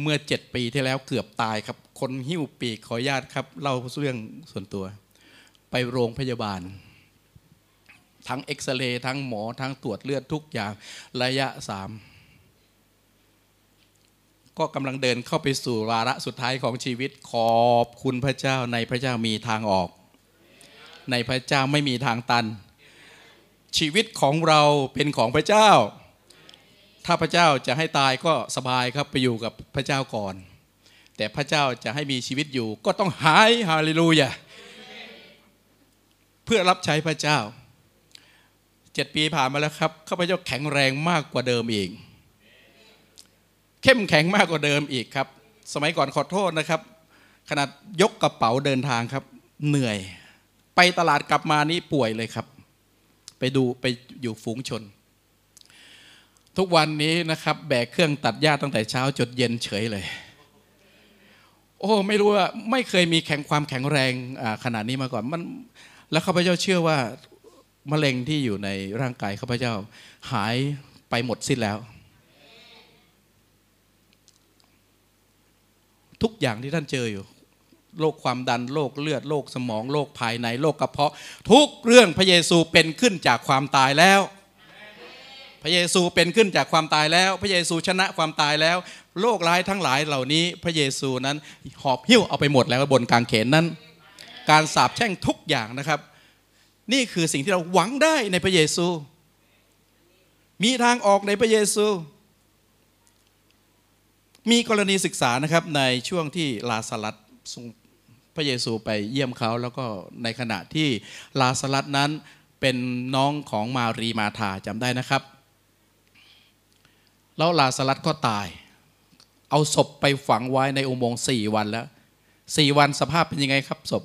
เมื่อเจ็ดปีที่แล้วเกือบตายครับ คนหิ้วปีกขออนุญาตครับเล่าเรื่องส่วนตัว ไปโรงพยาบาล ทั้งเอ็กซเรย์ทั้งหมอทั้งตรวจเลือดทุกอย่างระยะสามก็กำลังเดินเข้าไปสู่วาระสุดท้ายของชีวิตขอบคุณพระเจ้าในพระเจ้ามีทางออก ในพระเจ้าไม่มีทางตัน ชีวิตของเราเป็นของพระเจ้า ถ้าพระเจ้าจะให้ตายก็สบายครับไปอยู่กับพระเจ้าก่อน แต่พระเจ้าจะให้มีชีวิตอยู่ ก็ต้องหายฮาเลลูยาเพื่อรับใช้พระเจ้าเจ็ดปีผ่านมาแล้วครับข้าพเจ้าแข็งแรงมากกว่าเดิมอีกเข้มแข็งมากกว่าเดิมอีกครับ สมัยก่อนขอโทษนะครับ ขนาดยกกระเป๋าเดินทางครับ เหนื่อย ไปตลาดกลับมานี่ป่วยเลยครับ ไปดูไปอยู่ฝูงชน ทุกวันนี้นะครับ แบกเครื่องตัดหญ้าตั้งแต่เช้าจดเย็นเฉยเลย โอ้ไม่รู้ว่าไม่เคยมีแข็งความแข็งแรงขนาดนี้มาก่อนมัน แล้วข้าพเจ้าเชื่อว่ามะเร็งที่อยู่ในร่างกายข้าพเจ้าหายไปหมดสิ้นแล้ว ทุกอย่างที่ท่านเจออยู่โรคความดันโรคเลือดโรคสมองโรคภายในโรคกระเพาะ ทุกเรื่องพระเยซูเป็นขึ้นจากความตายแล้ว พระเยซูเป็นขึ้นจากความตายแล้ว พระเยซูชนะความตายแล้ว โรคร้ายทั้งหลายเหล่านี้ พระเยซูนั้นหอบหิ้วเอาไปหมดแล้วบนกางเขนนั้น การสาปแช่งทุกอย่างนะครับ นี่คือสิ่งที่เราหวังได้ในพระเยซู มีทางออกในพระเยซู มีกรณีศึกษานะครับในช่วงที่ลาสลัดพระเยซูไปเยี่ยมเขาแล้วก็ในขณะที่ลาสลัดนั้นเป็นน้องของมารีมาธาจำได้นะครับ แล้วลาสลัดก็ตาย เอาศพไปฝังไว้ในอุโมงค์สี่วันแล้วสี่วันสภาพเป็นยังไงครับศพ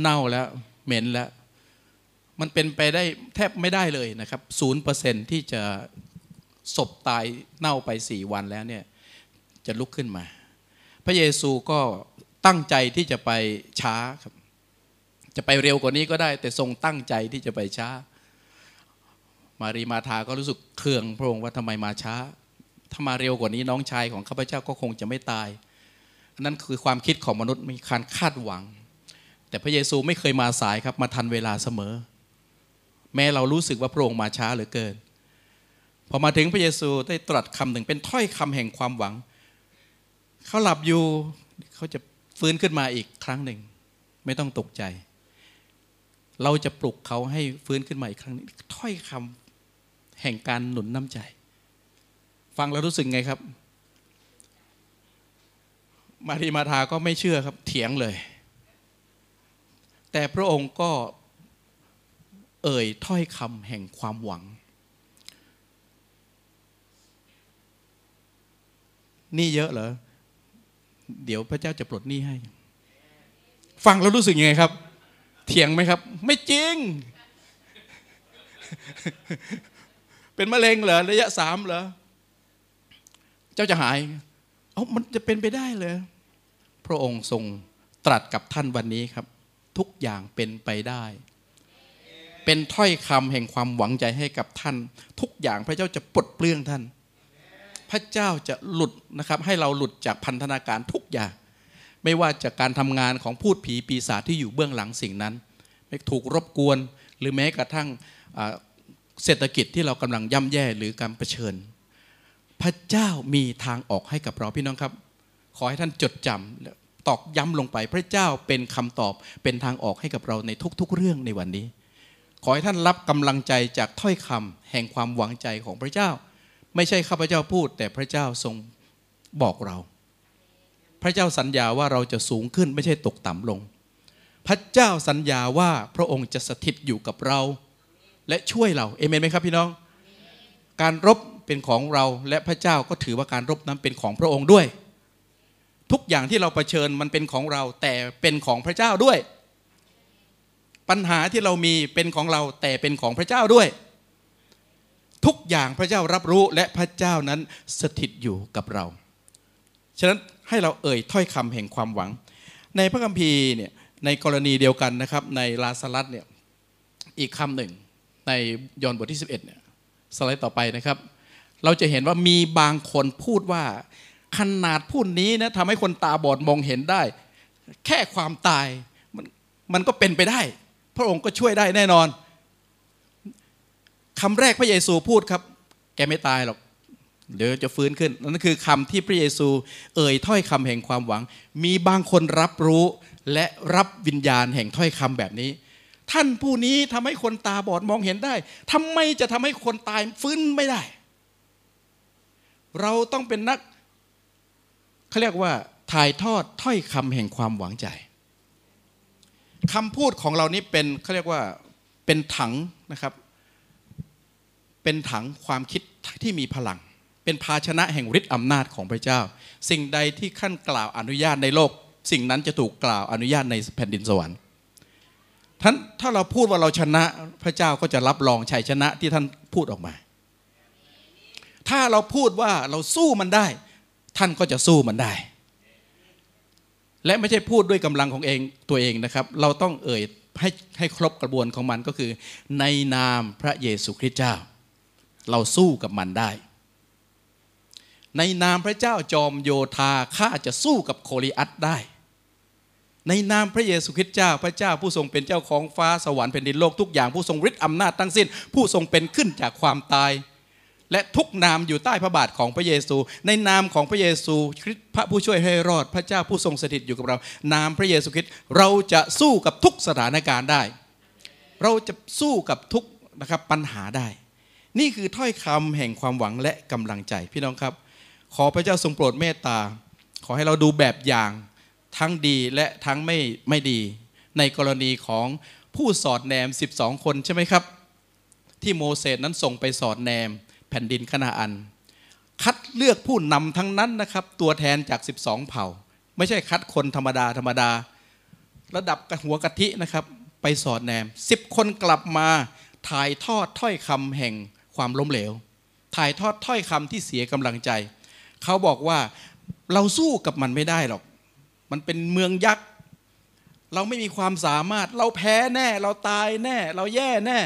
เน่าแล้วเหม็นแล้ว มันเป็นไปได้แทบไม่ได้เลยนะครับศูนย์เปอร์เซนที่จะศพตายเน่าไปสี่วันแล้วเนี่ยจะลุกขึ้นมา พระเยซูก็ตั้งใจที่จะไปช้าครับ จะไปเร็วกว่านี้ก็ได้ แต่ทรงตั้งใจที่จะไปช้า มารีมาธาก็รู้สึกเคืองพระองค์ว่าทำไมมาช้า ถ้ามาเร็วกว่านี้น้องชายของข้าพเจ้าก็คงจะไม่ตาย นั่นคือความคิดของมนุษย์มีการคาดหวัง แต่พระเยซูไม่เคยมาสายครับมาทันเวลาเสมอ แม้เรารู้สึกว่าพระองค์มาช้าเหลือเกิน พอมาถึงพระเยซูได้ตรัสคำหนึ่งเป็นถ้อยคำแห่งความหวัง เขาหลับอยู่เขาจะฟื้นขึ้นมาอีกครั้งหนึ่ง ไม่ต้องตกใจ เราจะปลุกเขาให้ฟื้นขึ้นมาอีกครั้งนึงถ้อยคำ แห่งการหนุนน้ำใจ ฟังแล้วรู้สึกไงครับ มารีมาธาก็ไม่เชื่อครับเถียงเลย แต่พระองค์ก็เอ่ยถ้อยคำแห่งความหวัง นี่เยอะเหรอ เดี๋ยวพระเจ้าจะปลดหนี้ให้ ฟังแล้วรู้สึกยังไงครับ เถียงไหมครับ ไม่จริง เป็นมะเร็งเหรอระยะสามเหรอเจ้าจะหายเอ้ามันจะเป็นไปได้เลยพระองค์ทรงตรัสกับท่านวันนี้ครับ ทุกอย่างเป็นไปได้ เป็นถ้อยคำแห่งความหวังใจให้กับท่าน ทุกอย่างพระเจ้าจะปลดเปลื้องท่าน พระเจ้าจะหลุดนะครับ ให้เราหลุดจากพันธนาการทุกอย่าง ไม่ว่าจากการทำงานของพูดผีปีศาจที่อยู่เบื้องหลังสิ่งนั้น ไม่ถูกรบกวนหรือแม้กระทั่ง เศรษฐกิจที่เรากำลังย่ำแย่หรือการเผชิญ พระเจ้ามีทางออกให้กับเราพี่น้องครับ ขอให้ท่านจดจำตอกย้ำลงไป พระเจ้าเป็นคำตอบเป็นทางออกให้กับเราในทุก ๆ เรื่องในวันนี้ ขอให้ท่านรับกำลังใจจากถ้อยคำแห่งความหวังใจของพระเจ้า ไม่ใช่ข้าพเจ้าพูด แต่พระเจ้าทรงบอกเรา พระเจ้าสัญญาว่าเราจะสูงขึ้นไม่ใช่ตกต่ำลง พระเจ้าสัญญาว่าพระองค์จะสถิตอยู่กับเรา และช่วยเราเอเมนไหมครับพี่น้อง การรบเป็นของเราและพระเจ้าก็ถือว่าการรบนั้นเป็นของพระองค์ด้วย ทุกอย่างที่เราเผชิญมันเป็นของเราแต่เป็นของพระเจ้าด้วย ปัญหาที่เรามีเป็นของเราแต่เป็นของพระเจ้าด้วย ทุกอย่างพระเจ้ารับรู้และพระเจ้านั้นสถิตอยู่กับเรา ฉะนั้นให้เราเอ่ยถ้อยคำแห่งความหวัง ในพระคัมภีร์เนี่ยในกรณีเดียวกันนะครับในลาสลัดเนี่ยอีกคำหนึ่ง ในยอห์นบทที่ 11เนี่ยสไลด์ต่อไปนะครับ เราจะเห็นว่ามีบางคนพูดว่า ขนาดพูดนี้นะทำให้คนตาบอดมองเห็นได้ แค่ความตายมันมันก็เป็นไปได้ พระองค์ก็ช่วยได้แน่นอนคำแรกพระเยซูพูดครับ แกไม่ตายหรอกเดี๋ยวจะฟื้นขึ้น นั่นคือคำที่พระเยซูเอ่ยถ้อยคำแห่งความหวัง มีบางคนรับรู้และรับวิญญาณแห่งถ้อยคำแบบนี้ ท่านผู้นี้ทำให้คนตาบอดมองเห็นได้ทำไมจะทำให้คนตายฟื้นไม่ได้ เราต้องเป็นนักเขาเรียกว่าถ่ายทอดถ้อยคำแห่งความหวังใจคำพูดของเรานี้เป็นเขาเรียกว่าเป็นถังนะครับ เป็นถังความคิดที่มีพลัง เป็นภาชนะแห่งฤทธิ์อำนาจของพระเจ้า สิ่งใดที่ขั้นกล่าวอนุญาตในโลก สิ่งนั้นจะถูกกล่าวอนุญาตในแผ่นดินสวรรค์ ท่านถ้าเราพูดว่าเราชนะพระเจ้าก็จะรับรองชัยชนะที่ท่านพูดออกมา ถ้าเราพูดว่าเราสู้มันได้ ท่านก็จะสู้มันได้ และไม่ใช่พูดด้วยกำลังของเองตัวเองนะครับ เราต้องเอ่ยให้ให้ครบกระบวนของมันก็คือ ในนามพระเยซูคริสต์เจ้า เราสู้กับมันได้ ในนามพระเจ้าจอมโยธาข้าจะสู้กับโคลิอัตได้ ในนามพระเยซูคริสต์เจ้าพระเจ้าผู้ทรงเป็นเจ้าของฟ้าสวรรค์แผ่นดินโลกทุกอย่างผู้ทรงฤทธิ์อำนาจทั้งสิ้น ผู้ทรงเป็นขึ้นจากความตาย และทุกนามอยู่ใต้พระบาทของพระเยซู ในนามของพระเยซูคริสต์พระผู้ช่วยให้รอดพระเจ้าผู้ทรงสถิตอยู่กับเรา นามพระเยซูคริสต์เราจะสู้กับทุกสถานการณ์ได้ เราจะสู้กับทุกนะครับปัญหาได้ นี่คือถ้อยคำแห่งความหวังและกำลังใจพี่น้องครับ ขอพระเจ้าทรงโปรดเมตตา ขอให้เราดูแบบอย่าง ทั้งดีและทั้งไม่ไม่ดี ในกรณีของผู้สอดแนม 12 คนใช่ไหมครับ ที่โมเสสนั้นส่งไปสอดแนมแผ่นดินคณาอัน คัดเลือกผู้นำทั้งนั้นนะครับ ตัวแทนจาก 12 เผ่า ไม่ใช่คัดคนธรรมดาธรรมดา ระดับหัวกะทินะครับ ไปสอดแนม 10 คนกลับมาถ่ายทอดถ้อยคำแห่งความล้มเหลว ถ่ายทอดถ้อยคำที่เสียกำลังใจ เขาบอกว่าเราสู้กับมันไม่ได้หรอก มันเป็นเมืองยักษ์ เราไม่มีความสามารถ เราแพ้แน่ เราตายแน่ เราแย่แน่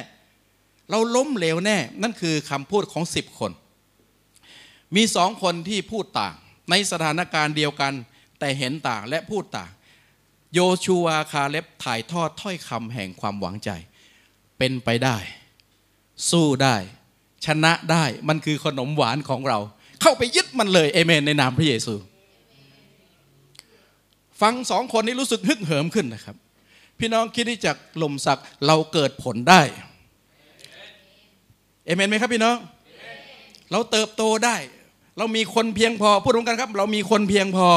เราล้มเหลวแน่ นั่นคือคำพูดของสิบคน มีสองคนที่พูดต่าง ในสถานการณ์เดียวกัน แต่เห็นต่างและพูดต่าง โยชูวาคาเล็บถ่ายทอดถ้อยคำแห่งความหวังใจ เป็นไปได้ สู้ได้ ชนะได้ มันคือขนมหวานของเรา เข้าไปยึดมันเลยเอเมนในนามพระเยซู ฟังสองคนนี้รู้สึกฮึกเหิมขึ้นนะครับ พี่น้องคิดที่จากลมสักเราเกิดผลได้เอเมนไหมครับพี่น้องเราเติบโตได้ เรามีคนเพียงพอพูดตรงกันครับ เรามีคนเพียงพอ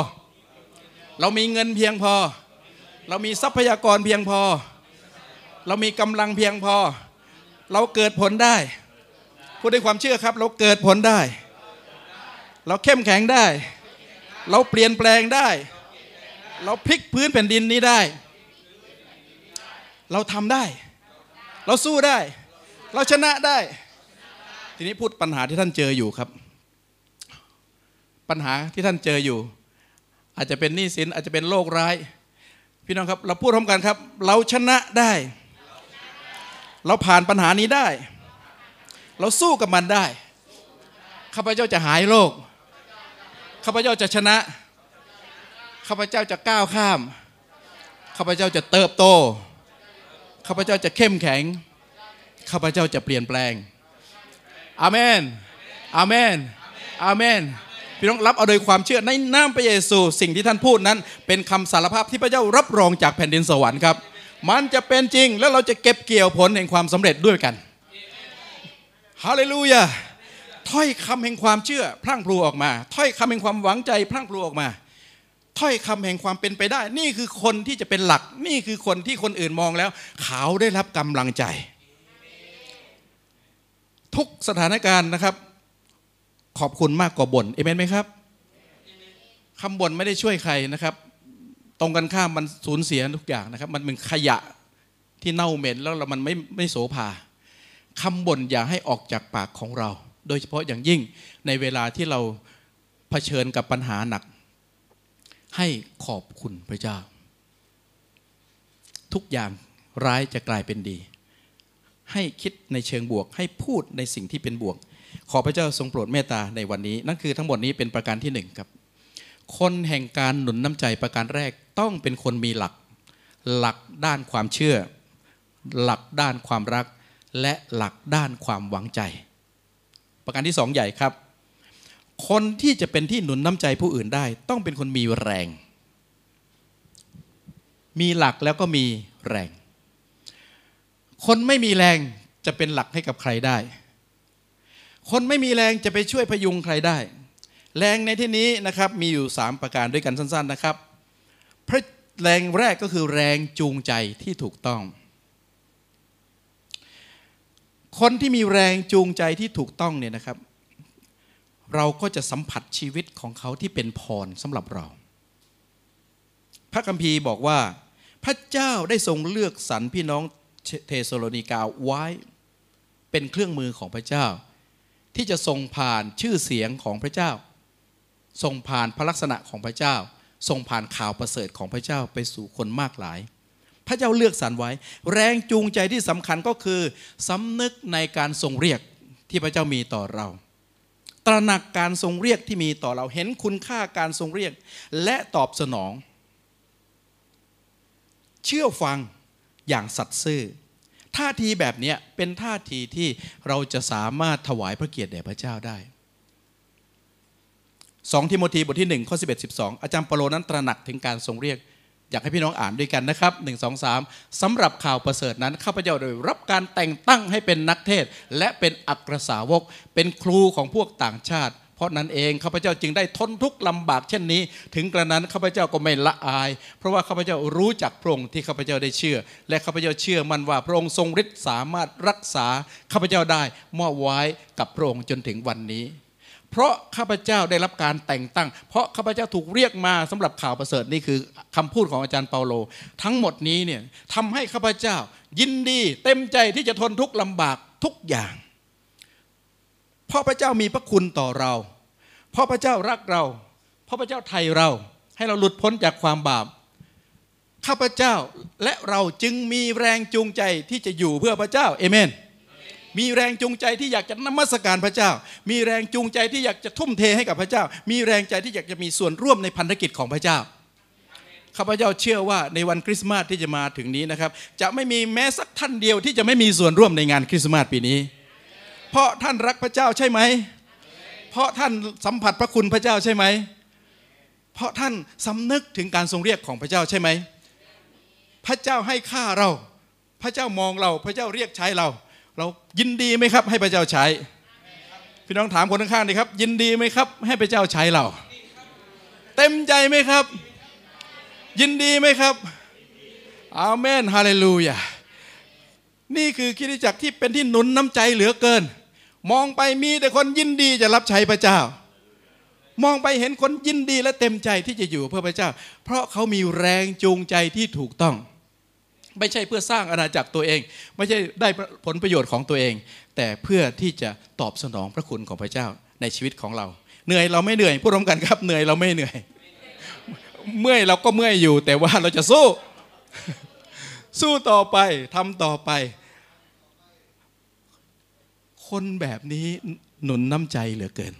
เรามีเงินเพียงพอ เรามีทรัพยากรเพียงพอ เรามีกำลังเพียงพอ เราเกิดผลได้ พูดด้วยความเชื่อครับ เราเกิดผลได้ เราเข้มแข็งได้ เราเปลี่ยนแปลงได้ เราพลิกพื้นแผ่นดินนี้ได้ เราทำได้ เราสู้ได้ เราชนะได้ ทีนี้พูดปัญหาที่ท่านเจออยู่ครับ ปัญหาที่ท่านเจออยู่ อาจจะเป็นหนี้สินอาจจะเป็นโรคร้าย พี่น้องครับ เราพูดพร้อมกันครับ เราชนะได้ เราผ่านปัญหานี้ได้ เราสู้กับมันได้ข้าพเจ้าจะหายโรคข้าพเจ้าจะชนะ ข้าพเจ้าจะก้าวข้าม ข้าพเจ้าจะเติบโต ข้าพเจ้าจะเข้มแข็ง ข้าพเจ้าจะเปลี่ยนแปลงอาเมนอาเมนอาเมนพี่น้องรับเอาโดยความเชื่อในนามพระเยซู สิ่งที่ท่านพูดนั้น เป็นคำสารภาพที่พระเจ้ารับรองจากแผ่นดินสวรรค์ครับ มันจะเป็นจริงแล้วเราจะเก็บเกี่ยวผลแห่งความสำเร็จด้วยกันฮาเลลูยาถ้อยคำแห่งความเชื่อพลั่งพลูออกมา ถ้อยคำแห่งความหวังใจพลั่งพลูออกมา ถ้อยคำแห่งความเป็นไปได้ นี่คือคนที่จะเป็นหลัก นี่คือคนที่คนอื่นมองแล้ว เขาได้รับกำลังใจ ทุกสถานการณ์นะครับ ขอบคุณมากกว่าบ่นเอเมนไหมครับคำบ่นไม่ได้ช่วยใครนะครับ ตรงกันข้ามมันสูญเสียทุกอย่างนะครับ มันเป็นขยะที่เน่าเหม็นแล้วมันไม่ไม่โสภาคำบ่นอย่าให้ออกจากปากของเรา โดยเฉพาะอย่างยิ่งในเวลาที่เราเผชิญกับปัญหาหนัก ให้ขอบคุณพระเจ้า ทุกอย่างร้ายจะกลายเป็นดี ให้คิดในเชิงบวก ให้พูดในสิ่งที่เป็นบวก ขอพระเจ้าทรงโปรดเมตตาในวันนี้ นั่นคือทั้งหมดนี้เป็นประการที่หนึ่งครับ คนแห่งการหนุนน้ำใจประการแรกต้องเป็นคนมีหลัก หลักด้านความเชื่อ หลักด้านความรัก และหลักด้านความหวังใจ ประการที่สองใหญ่ครับ คนที่จะเป็นที่หนุนน้ำใจผู้อื่นได้ ต้องเป็นคนมีแรง มีหลักแล้วก็มีแรง คนไม่มีแรงจะเป็นหลักให้กับใครได้ คนไม่มีแรงจะไปช่วยพยุงใครได้ แรงในที่นี้นะครับมีอยู่สามประการด้วยกันสั้น ๆนะครับพระแรงแรกก็คือแรงจูงใจที่ถูกต้อง คนที่มีแรงจูงใจที่ถูกต้องเนี่ยนะครับ เราก็จะสัมผัสชีวิตของเขาที่เป็นพรสำหรับเรา พระคัมภีร์บอกว่า พระเจ้าได้ทรงเลือกสรรพี่น้องเธสะโลนิกาไว้ เป็นเครื่องมือของพระเจ้า ที่จะทรงผ่านชื่อเสียงของพระเจ้า ทรงผ่านพระลักษณะของพระเจ้า ทรงผ่านข่าวประเสริฐของพระเจ้าไปสู่คนมากหลาย พระเจ้าเลือกสรรไว้ แรงจูงใจที่สำคัญก็คือสำนึกในการทรงเรียกที่พระเจ้ามีต่อเรา ตระหนักการทรงเรียกที่มีต่อเราเห็นคุณค่าการทรงเรียก และตอบสนอง เชื่อฟังอย่างสัตย์ซื่อท่าทีแบบนี้เป็นท่าทีที่เราจะสามารถถวายพระเกียรติแด่พระเจ้าได้2ทิโมธีบทที่1ข้อ11 12 อาจารย์เปโลนั้นตระหนักถึงการทรงเรียก อยากให้พี่น้องอ่านด้วยกันนะครับ 1 2 3สำหรับข่าวประเสริฐนั้นข้าพเจ้าได้รับการแต่งตั้งให้เป็นนักเทศ และเป็นอักรสาวก เป็นครูของพวกต่างชาติ เพราะนั้นเองข้าพเจ้าจึงได้ทนทุกข์ลำบากเช่นนี้ ถึงกระนั้นข้าพเจ้าก็ไม่ละอาย เพราะว่าข้าพเจ้ารู้จักพระองค์ที่ข้าพเจ้าได้เชื่อ และข้าพเจ้าเชื่อมันว่าพระองค์ทรงฤทธิ์สามารถรักษาข้าพเจ้าได้มอบไว้กับพระองค์จนถึงวันนี้ เพราะข้าพเจ้าได้รับการแต่งตั้ง เพราะข้าพเจ้าถูกเรียกมาสำหรับข่าวประเสริฐนี่คือคำพูดของอาจารย์เปาโล ทั้งหมดนี้เนี่ยทำให้ข้าพเจ้า ยินดีเต็มใจที่จะทนทุกข์ลำบากทุกอย่าง เพราะพระเจ้ามีพระคุณต่อเรา เพราะพระเจ้ารักเรา เพราะพระเจ้าไทยเรา ให้เราหลุดพ้นจากความบาปข้าพเจ้าและเราจึงมีแรงจูงใจที่จะอยู่เพื่อพระเจ้าเอเมน มีแรงจูงใจที่อยากจะนมัสการพระเจ้า มีแรงจูงใจที่อยากจะทุ่มเทให้กับพระเจ้า มีแรงใจที่อยากจะมีส่วนร่วมในพันธกิจของพระเจ้าข้าพเจ้าเชื่อว่าในวันคริสต์มาสที่จะมาถึงนี้นะครับ จะไม่มีแม้สักท่านเดียวที่จะไม่มีส่วนร่วมในงานคริสต์มาสปีนี้ เพราะท่านรักพระเจ้าใช่ไหม เพราะท่านสัมผัสพระคุณพระเจ้าใช่ไหม เพราะท่านสำนึกถึงการทรงเรียกของพระเจ้าใช่ไหม พระเจ้าให้ค่าเรา พระเจ้ามองเรา พระเจ้าเรียกใช้เรา เรายินดีไหมครับ ให้พระเจ้าใช้ พี่น้องถามคนข้างๆดีครับ ยินดีไหมครับ ให้พระเจ้าใช้เรา เต็มใจไหมครับ ยินดีไหมครับอาเมนฮาเลลูยานี่คือคิดจักรที่เป็นที่หนุนน้ำใจเหลือเกิน มองไปมีแต่คนยินดีจะรับใช้พระเจ้า มองไปเห็นคนยินดีและเต็มใจที่จะอยู่เพื่อพระเจ้า เพราะเขามีแรงจูงใจที่ถูกต้อง ไม่ใช่เพื่อสร้างอาณาจักรตัวเอง ไม่ใช่ได้ผลประโยชน์ของตัวเอง แต่เพื่อที่จะตอบสนองพระคุณของพระเจ้าในชีวิตของเรา เหนื่อยเราไม่เหนื่อยพูดร่วมกันครับเหนื่อยเราไม่เหนื่อย เมื่อยเราก็เมื่อยอยู่ แต่ว่าเราจะสู้ สู้ต่อไปทำต่อไป คนแบบนี้หนุนน้ำใจเหลือเกิน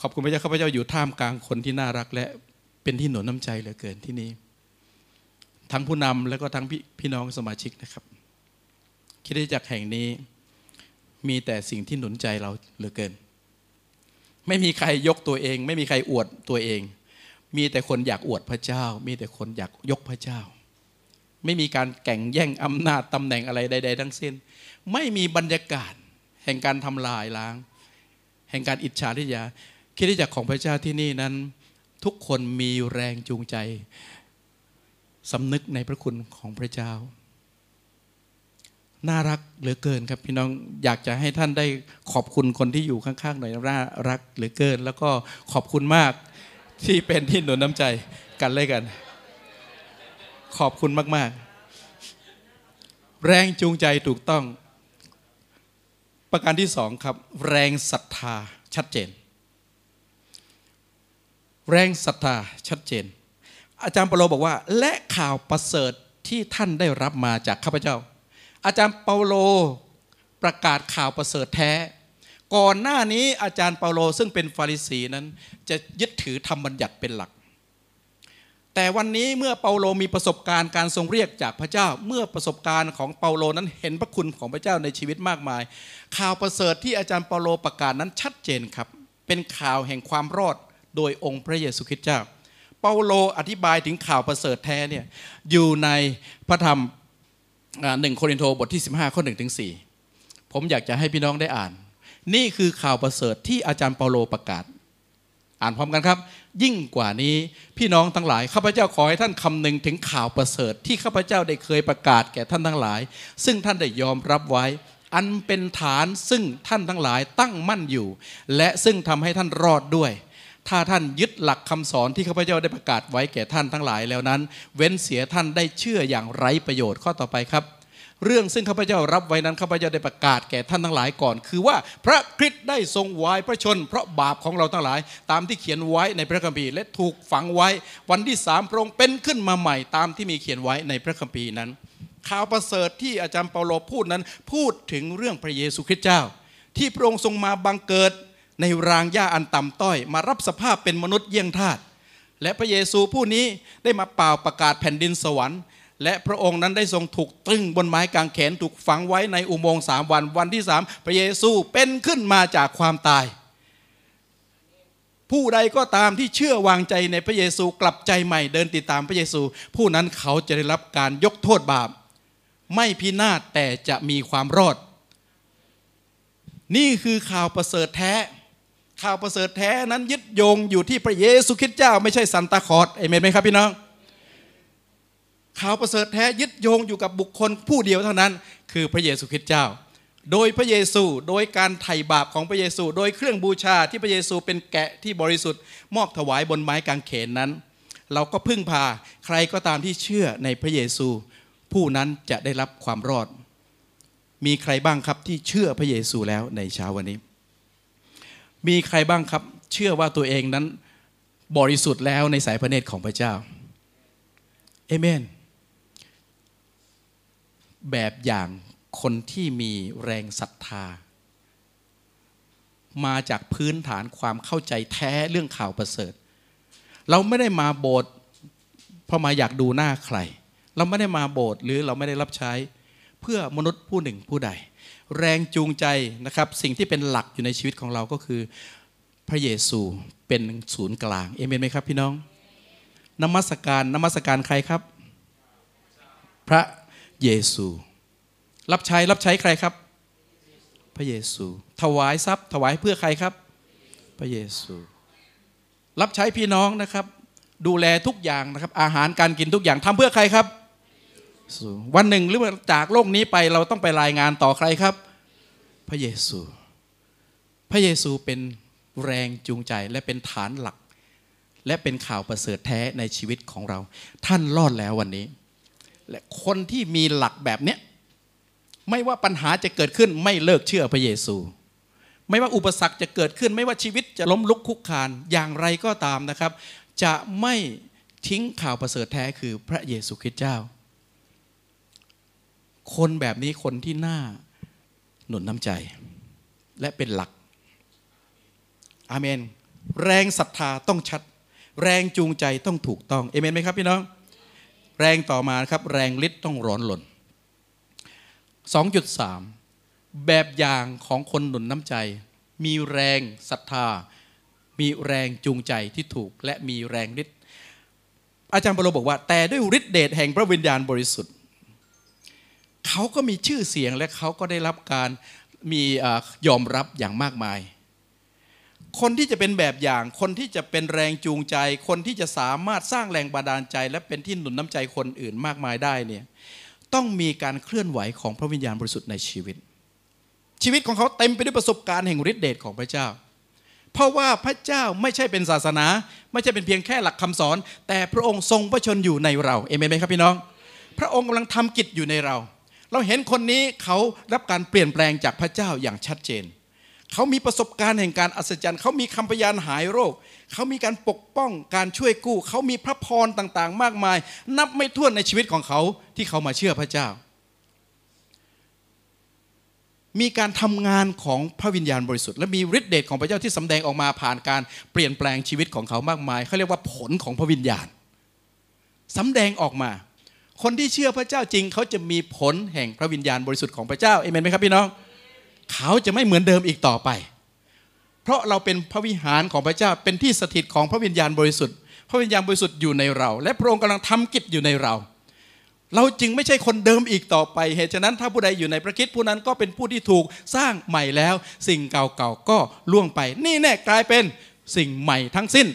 ขอบคุณพระเจ้าข้าพเจ้าอยู่ท่ามกลางคนที่น่ารักและเป็นที่หนุนน้ำใจเหลือเกินที่นี่ ทั้งผู้นำและก็ทั้งพพี่น้องสมาชิกนะครับ คิดได้จากแห่งนี้มีแต่สิ่งที่หนุนใจเราเหลือเกิน ไม่มีใครยกตัวเอง ไม่มีใครอวดตัวเอง มีแต่คนอยากอวดพระเจ้า มีแต่คนอยากยกพระเจ้า ไม่มีการแข่งแย่งอำนาจตำแหน่งอะไรใด ๆ ทั้งสิ้น ไม่มีบรรยากาศแห่งการทำลายล้าง แห่งการอิจฉาทิยาคิดได้จากของพระเจ้าที่นี่นั้น ทุกคนมีแรงจูงใจ สำนึกในพระคุณของพระเจ้า น่ารักเหลือเกินครับพี่น้องอยากจะให้ท่านได้ขอบคุณคนที่อยู่ข้างๆหน่อยน่ารักเหลือเกิน แล้วก็ขอบคุณมากที่เป็นที่หนุนน้ำใจกันเลยกัน ขอบคุณมากๆ แรงจูงใจถูกต้อง ประการที่สองครับ แรงศรัทธาชัดเจน แรงศรัทธาชัดเจน อาจารย์เปาโลบอกว่า และข่าวประเสริฐที่ท่านได้รับมาจากข้าพเจ้า อาจารย์เปาโลประกาศข่าวประเสริฐแท้ ก่อนหน้านี้อาจารย์เปาโลซึ่งเป็นฟาริสีนั้น จะยึดถือธรรมบัญญัติเป็นหลัก แต่วันนี้เมื่อเปาโลมีประสบการณ์การทรงเรียกจากพระเจ้า เมื่อประสบการณ์ของเปาโลนั้นเห็นพระคุณของพระเจ้าในชีวิตมากมาย ข่าวประเสริฐที่อาจารย์เปาโลประกาศนั้นชัดเจนครับ เป็นข่าวแห่งความรอดโดยองค์พระเยซูคริสต์เจ้า เปาโลอธิบายถึงข่าวประเสริฐแท้เนี่ยอยู่ในพระธรรมหนึ่งโครินโตบทที่ 15 ข้อหนึ่งถึงสผมอยากจะให้พี่น้องได้อ่าน นี่คือข่าวประเสริฐที่อาจารย์เปาโลประกาศ อ่านพร้อมกันครับ ยิ่งกว่านี้พี่น้องทั้งหลายข้าพเจ้าขอให้ท่านคำนึงถึงข่าวประเสริฐที่ข้าพเจ้าได้เคยประกาศแก่ท่านทั้งหลาย ซึ่งท่านได้ยอมรับไว้ อันเป็นฐานซึ่งท่านทั้งหลายตั้งมั่นอยู่ และซึ่งทำให้ท่านรอดด้วย ถ้าท่านยึดหลักคำสอนที่ข้าพเจ้าได้ประกาศไว้แก่ท่านทั้งหลายแล้วนั้น เว้นเสียท่านได้เชื่ออย่างไร้ประโยชน์ข้อต่อไปครับ เรื่องซึ่งข้าพเจ้ารับไว้นั้นข้าพเจ้าได้ประกาศแก่ท่านทั้งหลายก่อน คือว่าพระคริสต์ได้ทรงวายพระชน เพราะบาปของเราทั้งหลาย ตามที่เขียนไว้ในพระคัมภีร์และถูกฝังไว้วันที่สามพระองค์เป็นขึ้นมาใหม่ตามที่มีเขียนไว้ในพระคัมภีร์นั้น ข่าวประเสริฐที่อาจารย์เปาโลพูดนั้น พูดถึงเรื่องพระเยซูคริสต์เจ้า ที่พระองค์ทรงมาบังเกิด ในรางหญ้าอันต่ำต้อย มารับสภาพเป็นมนุษย์เยี่ยงทาสและพระเยซูผู้นี้ได้มาเป่าประกาศแผ่นดินสวรรค์ และพระองค์นั้นได้ทรงถูกตรึงบนไม้กางเขนถูกฝังไว้ในอุโมงค์สามวันวันที่สามพระเยซูเป็นขึ้นมาจากความตาย ผู้ใดก็ตามที่เชื่อวางใจในพระเยซูกลับใจใหม่เดินติดตามพระเยซู ผู้นั้นเขาจะได้รับการยกโทษบาป ไม่พินาศแต่จะมีความรอด นี่คือข่าวประเสริฐแท้ ข่าวประเสริฐแท้นั้นยึดโยงอยู่ที่พระเยซูคริสต์เจ้า ไม่ใช่ซานตาคลอส เอเมนไหมครับพี่น้อง ข่าวประเสริฐแท้ยึดโยงอยู่กับบุคคลผู้เดียวเท่านั้น คือพระเยซูคริสต์เจ้า โดยพระเยซูโดยการไถ่บาปของพระเยซู โดยเครื่องบูชาที่พระเยซูเป็นแกะที่บริสุทธิ์มอบถวายบนไม้กางเขนนั้น เราก็พึ่งพาใครก็ตามที่เชื่อในพระเยซู ผู้นั้นจะได้รับความรอด มีใครบ้างครับที่เชื่อพระเยซูแล้วในเช้าวันนี้ มีใครบ้างครับ เชื่อว่าตัวเองนั้นบริสุทธิ์แล้วในสายพระเนตรของพระเจ้าเอเมน แบบอย่างคนที่มีแรงศรัทธา มาจากพื้นฐานความเข้าใจแท้เรื่องข่าวประเสริฐ เราไม่ได้มาโบสถ์เพราะมาอยากดูหน้าใคร เราไม่ได้มาโบสถ์หรือเราไม่ได้รับใช้ เพื่อมนุษย์ผู้หนึ่งผู้ใด แรงจูงใจนะครับสิ่งที่เป็นหลักอยู่ในชีวิตของเราก็คือ พระเยซูเป็นศูนย์กลางเอเมนไหมครับพี่น้องนมัสการนมัสการใครครับ พระเยซู รับใช้รับใช้ใครครับ พระเยซู ถวายทรัพย์ถวายเพื่อใครครับ พระเยซู รับใช้พี่น้องนะครับ ดูแลทุกอย่างนะครับ อาหารการกินทุกอย่างทำเพื่อใครครับ วันหนึ่งหรือว่าจากโลกนี้ไปเราต้องไปรายงานต่อใครครับ พระเยซู พระเยซูเป็นแรงจูงใจและเป็นฐานหลัก และเป็นข่าวประเสริฐแท้ในชีวิตของเรา ท่านรอดแล้ววันนี้ และคนที่มีหลักแบบเนี้ยไม่ว่าปัญหาจะเกิดขึ้นไม่เลิกเชื่อพระเยซู ไม่ว่าอุปสรรคจะเกิดขึ้น ไม่ว่าชีวิตจะล้มลุกคุกคานอย่างไรก็ตามนะครับ จะไม่ทิ้งข่าวประเสริฐแท้คือพระเยซูคริสต์เจ้า คนแบบนี้คนที่น่าหนุนน้ำใจ และเป็นหลัก อาเมน แรงศรัทธาต้องชัด แรงจูงใจต้องถูกต้องเอเมนไหมครับพี่น้อง แรงต่อมาครับ แรงฤทธิ์ต้องร้อนหลน2.3 แบบอย่างของคนหนุนน้ำใจ มีแรงศรัทธา มีแรงจูงใจที่ถูกและมีแรงฤทธิ์อาจารย์ปโลบอกว่า แต่ด้วยฤทธิเดชแห่งพระวิญญาณบริสุทธิ์ เขาก็มีชื่อเสียงและเขาก็ได้รับการมียอมรับอย่างมากมาย คนที่จะเป็นแบบอย่าง คนที่จะเป็นแรงจูงใจ คนที่จะสามารถสร้างแรงบันดาลใจ และเป็นที่หนุนน้ำใจคนอื่นมากมายได้เนี่ยต้องมีการเคลื่อนไหวของพระวิญญาณบริสุทธิ์ในชีวิต ชีวิตของเขาเต็มไปด้วยประสบการณ์แห่งฤทธิเดชของพระเจ้า เพราะว่าพระเจ้าไม่ใช่เป็นศาสนา ไม่ใช่เป็นเพียงแค่หลักคำสอน แต่พระองค์ทรงพระชนอยู่ในเราเอเมนไหมครับพี่น้อง พระองค์กำลังทำกิจอยู่ในเรา เราเห็นคนนี้เขารับการเปลี่ยนแปลงจากพระเจ้าอย่างชัดเจน เขามีประสบการณ์แห่งการอัศจรรย์ เขามีคำพยานหายโรค เขามีการปกป้องการช่วยกู้ เขามีพระพรต่างๆ มากมาย นับไม่ถ้วนในชีวิตของเขาที่เขามาเชื่อพระเจ้า มีการทำงานของพระวิญญาณบริสุทธิ์ และมีฤทธิเดชของพระเจ้าที่สำแดงออกมาผ่านการเปลี่ยนแปลงชีวิตของเขามากมายเขาเรียกว่าผลของพระวิญญาณสำแดงออกมา คนที่เชื่อพระเจ้าจริง เขาจะมีผลแห่งพระวิญญาณบริสุทธิ์ของพระเจ้าเอเมนไหมครับพี่น้อง เขาจะไม่เหมือนเดิมอีกต่อไป เพราะเราเป็นพระวิหารของพระเจ้าเป็นที่สถิตของพระวิญญาณบริสุทธิ์ พระวิญญาณบริสุทธิ์อยู่ในเรา และพระองค์กำลังทำกิจอยู่ในเรา เราจึงไม่ใช่คนเดิมอีกต่อไป เหตุฉะนั้นถ้าผู้ใดอยู่ในพระคิดผู้นั้นก็เป็นผู้ที่ถูกสร้างใหม่แล้ว สิ่งเก่าๆก็ล่วงไป นี่แน่กลายเป็นสิ่งใหม่ทั้งสิ้น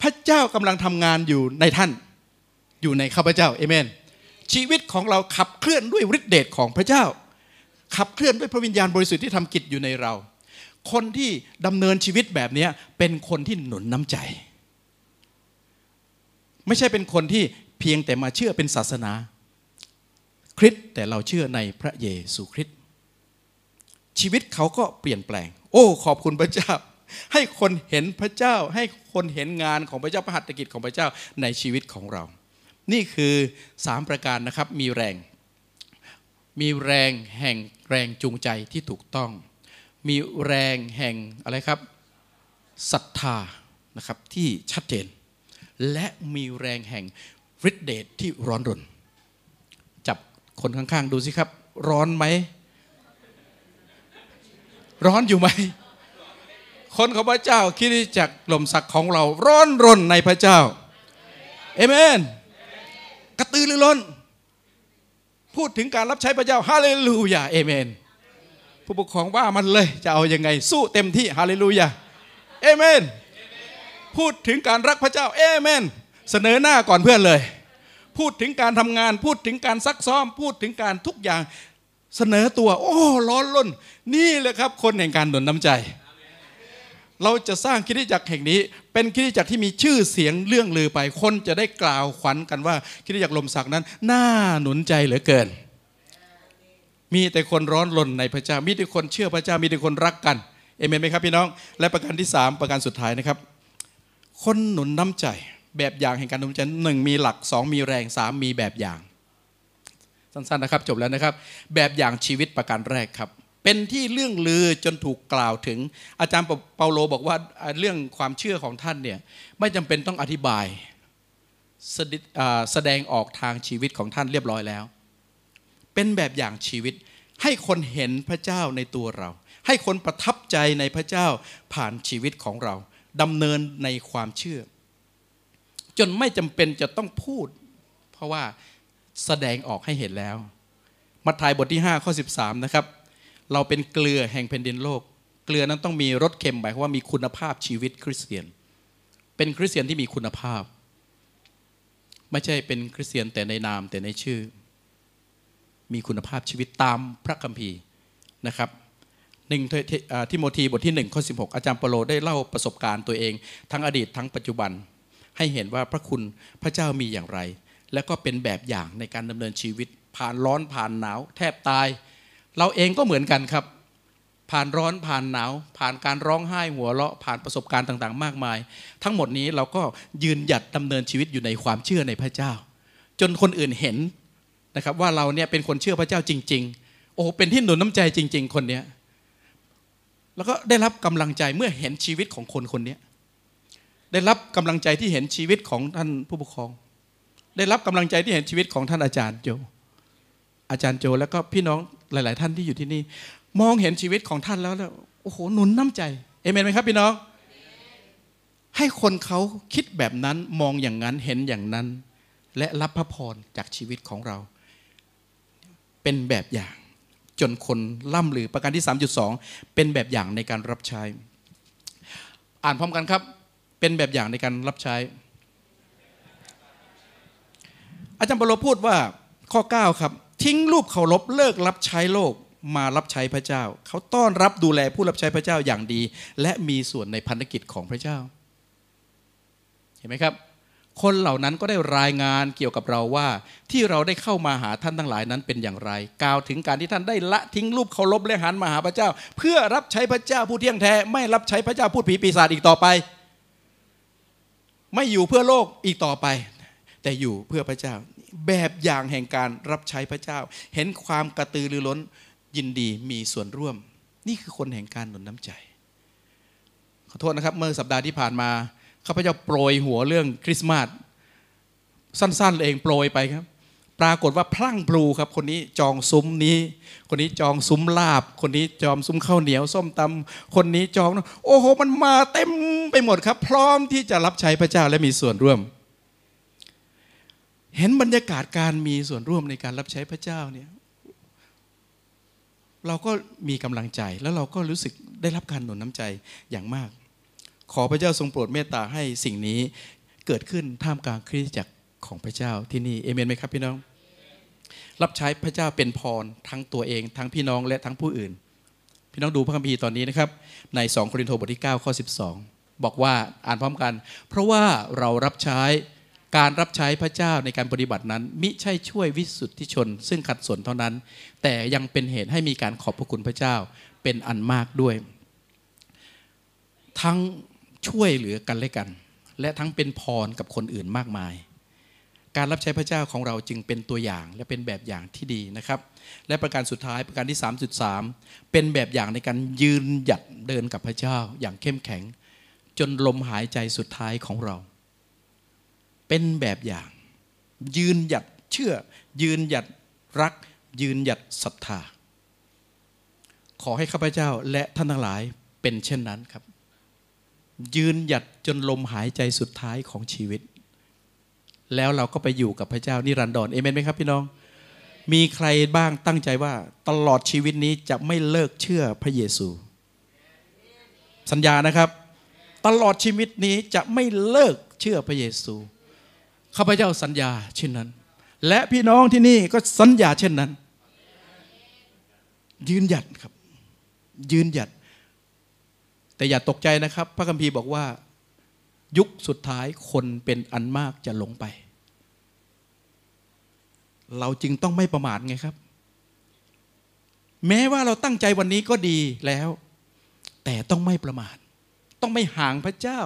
พระเจ้ากำลังทำงานอยู่ในท่าน อยู่ในข้าพเจ้าเอเมน ชีวิตของเราขับเคลื่อนด้วยฤทธิเดชของพระเจ้า ขับเคลื่อนด้วยพระวิญญาณบริสุทธิ์ที่ทำกิจอยู่ในเรา คนที่ดำเนินชีวิตแบบนี้เป็นคนที่หนุนน้ำใจ ไม่ใช่เป็นคนที่เพียงแต่มาเชื่อเป็นศาสนา คริสต์แต่เราเชื่อในพระเยซูคริสต์ชีวิตเขาก็เปลี่ยนแปลง โอ้ ขอบคุณพระเจ้า ให้คนเห็นพระเจ้า ให้คนเห็นงานของพระเจ้าพระหัตถกิจของพระเจ้าในชีวิตของเรา นี่คือสามประการนะครับมีแรง มีแรงแห่งแรงจูงใจที่ถูกต้อง มีแรงแห่งอะไรครับศรัทธานะครับที่ชัดเจน และมีแรงแห่งฤทธิเดชที่ร้อนรน จับคนข้างๆ ดูสิครับ ร้อนไหม ร้อนอยู่ไหม คนของพระเจ้าคิดจากลมสักดิ์ของเราร้อนรนในพระเจ้าเอเมน กระตือรือร้น พูดถึงการรับใช้พระเจ้าฮาเลลูยาเอเมน ผู้ปกครองว่ามันเลยจะเอาอยัางไง สู้เต็มที่ฮาเลลูยาเอเมน พูดถึงการรักพระเจ้าเอเมน เสนอหน้าก่อนเพื่อนเลย พูดถึงการทำงาน พูดถึงการซักซ้อม พูดถึงการทุกอย่าง เสนอตัว โอ้ร้อนล้น นี่เลยครับ คนแห่งการหนุนน้ำใจ เราจะสร้างคิดจักรแห่งนี้ เป็นคิดจักรที่มีชื่อเสียงเรื่องลือไป คนจะได้กล่าวขวัญกันว่าคิดจักรลมศักนั้น น่าหนุนใจเหลือเกิน มีแต่คนร้อนรนในพระเจ้า มีแต่คนเชื่อพระเจ้า มีแต่คนรักกันเอเมนไหมครับพี่น้อง และประการที่สามประการสุดท้ายนะครับ คนหนุนน้ำใจแบบอย่างแห่งการดำเนินหนึ่งมีหลักสองมีแรงสามมีแบบอย่าง สั้นๆนะครับ จบแล้วนะครับ แบบอย่างชีวิตประการแรกครับ เป็นที่เรื่องลือจนถูกกล่าวถึง อาจารย์เปาโลบอกว่าเรื่องความเชื่อของท่านเนี่ยไม่จำเป็นต้องอธิบายแสดงออกทางชีวิตของท่านเรียบร้อยแล้ว เป็นแบบอย่างชีวิตให้คนเห็นพระเจ้าในตัวเรา ให้คนประทับใจในพระเจ้าผ่านชีวิตของเราดำเนินในความเชื่อ จนไม่จำเป็นจะต้องพูด เพราะว่าแสดงออกให้เห็นแล้ว มัทธิวบทที่ 5 ข้อ 13 นะครับ เราเป็นเกลือแห่งแผ่นดินโลก เกลือนั้นต้องมีรสเค็มหมายความว่ามีคุณภาพชีวิตคริสเตียน เป็นคริสเตียนที่มีคุณภาพ ไม่ใช่เป็นคริสเตียนแต่ในนามแต่ในชื่อ มีคุณภาพชีวิตตามพระคัมภีร์นะครับหนึ่งทิโมธีบทที่1ข้อ16 อาจารย์เปโลได้เล่าประสบการณ์ตัวเอง ทั้งอดีตทั้งปัจจุบัน ให้เห็นว่าพระคุณพระเจ้ามีอย่างไร แล้วก็เป็นแบบอย่างในการดำเนินชีวิต ผ่านร้อนผ่านหนาว แทบตาย เราเองก็เหมือนกันครับ ผ่านร้อนผ่านหนาว ผ่านการร้องไห้หัวเราะผ่านประสบการณ์ต่าง ๆ มากมาย ทั้งหมดนี้เราก็ยืนหยัดดำเนินชีวิตอยู่ในความเชื่อในพระเจ้า จนคนอื่นเห็นนะครับว่าเราเนี่ยเป็นคนเชื่อพระเจ้าจริง ๆ โอ้เป็นที่หนุนน้ำใจจริง ๆ คนเนี้ยแล้วก็ได้รับกำลังใจเมื่อเห็นชีวิตของคนคนนี้ได้รับกำลังใจที่เห็นชีวิตของท่านผู้ปกครอง ได้รับกำลังใจที่เห็นชีวิตของท่านอาจารย์โจ อาจารย์โจแล้วก็พี่น้อง หลาย ๆ ท่านที่อยู่ที่นี่ มองเห็นชีวิตของท่านแล้วแล้วโอ้โหหนุนน้ำใจเอเมนไหมครับพี่น้อง ให้คนเขาคิดแบบนั้นมองอย่างนั้นเห็นอย่างนั้น และรับพระพรจากชีวิตของเรา เป็นแบบอย่าง จนคนล่ำลือประการที่ 3.2 เป็นแบบอย่างในการรับใช้ อ่านพร้อมกันครับ เป็นแบบอย่างในการรับใช้ อาจารย์ปโลพูดว่าข้อ 9 ครับ ทิ้งรูปเคารพเลิกรับใช้โลกมารับใช้พระเจ้า เขาต้อนรับดูแลผู้รับใช้พระเจ้าอย่างดี และมีส่วนในพันธกิจของพระเจ้า เห็นไหมครับ คนเหล่านั้นก็ได้รายงานเกี่ยวกับเราว่า ที่เราได้เข้ามาหาท่านทั้งหลายนั้นเป็นอย่างไร กล่าวถึงการที่ท่านได้ละทิ้งรูปเคารพและหันมาหาพระเจ้า เพื่อรับใช้พระเจ้าผู้เที่ยงแท้ไม่รับใช้พระเจ้าพูดผีปีศาจอีกต่อไป ไม่อยู่เพื่อโลกอีกต่อไป แต่อยู่เพื่อพระเจ้า แบบอย่างแห่งการรับใช้พระเจ้า เห็นความกระตือรือร้นยินดีมีส่วนร่วม นี่คือคนแห่งการหนุนน้ำใจ ขอโทษนะครับ เมื่อสัปดาห์ที่ผ่านมาข้าพเจ้าโปรยหัวเรื่องคริสต์มาสสั้นๆเองโปรยไปครับ ปรากฏว่าพลั่งพลูครับ คนนี้จองซุ้มนี้ คนนี้จองซุ้มลาบ คนนี้จองซุ้มข้าวเหนียว ส้มตำคนนี้จอง โอ้โห มันมาเต็มไปหมดครับ พร้อมที่จะรับใช้พระเจ้าและมีส่วนร่วม เห็นบรรยากาศการมีส่วนร่วมในการรับใช้พระเจ้าเนี่ยเราก็มีกำลังใจแล้วเราก็รู้สึกได้รับการหนุนน้ำใจอย่างมาก ขอพระเจ้าทรงโปรดเมตตาให้สิ่งนี้เกิดขึ้นท่ามกลางคริสตจักรของพระเจ้าที่นี่เอเมนไหมครับพี่น้อง รับใช้พระเจ้าเป็นพรทั้งตัวเอง ทั้งพี่น้องและทั้งผู้อื่น พี่น้องดูพระคัมภีร์ตอนนี้นะครับ ใน 2 โครินธ์บทที่ 9 ข้อ 12 บอกว่าอ่านพร้อมกัน เพราะว่าเรารับใช้ การรับใช้พระเจ้าในการปฏิบัตินั้น มิใช่ช่วยวิสุทธิชน ซึ่งขัดสนเท่านั้น แต่ยังเป็นเหตุให้มีการขอบพระคุณพระเจ้าเป็นอันมากด้วย ทั้งช่วยเหลือกันและกัน และทั้งเป็นพรกับคนอื่นมากมาย การรับใช้พระเจ้าของเราจึงเป็นตัวอย่างและเป็นแบบอย่างที่ดีนะครับ และประการสุดท้ายประการที่ 3.3 เป็นแบบอย่างในการยืนหยัดเดินกับพระเจ้าอย่างเข้มแข็ง จนลมหายใจสุดท้ายของเรา เป็นแบบอย่าง ยืนหยัดเชื่อ ยืนหยัดรัก ยืนหยัดศรัทธา ขอให้ข้าพเจ้าและท่านทั้งหลายเป็นเช่นนั้นครับ ยืนหยัดจนลมหายใจสุดท้ายของชีวิต แล้วเราก็ไปอยู่กับพระเจ้านิรันดรเอเมนไหมครับพี่น้อง มีใครบ้างตั้งใจว่าตลอดชีวิตนี้จะไม่เลิกเชื่อพระเยซู สัญญานะครับ ตลอดชีวิตนี้จะไม่เลิกเชื่อพระเยซู ข้าพเจ้าสัญญาเช่นนั้น และพี่น้องที่นี่ก็สัญญาเช่นนั้น ยืนหยัดครับ ยืนหยัด แต่อย่าตกใจนะครับ พระคัมภีร์บอกว่า ยุคสุดท้ายคนเป็นอันมากจะหลงไป เราจึงต้องไม่ประมาทไงครับ แม้ว่าเราตั้งใจวันนี้ก็ดีแล้ว แต่ต้องไม่ประมาท ต้องไม่ห่างพระเจ้า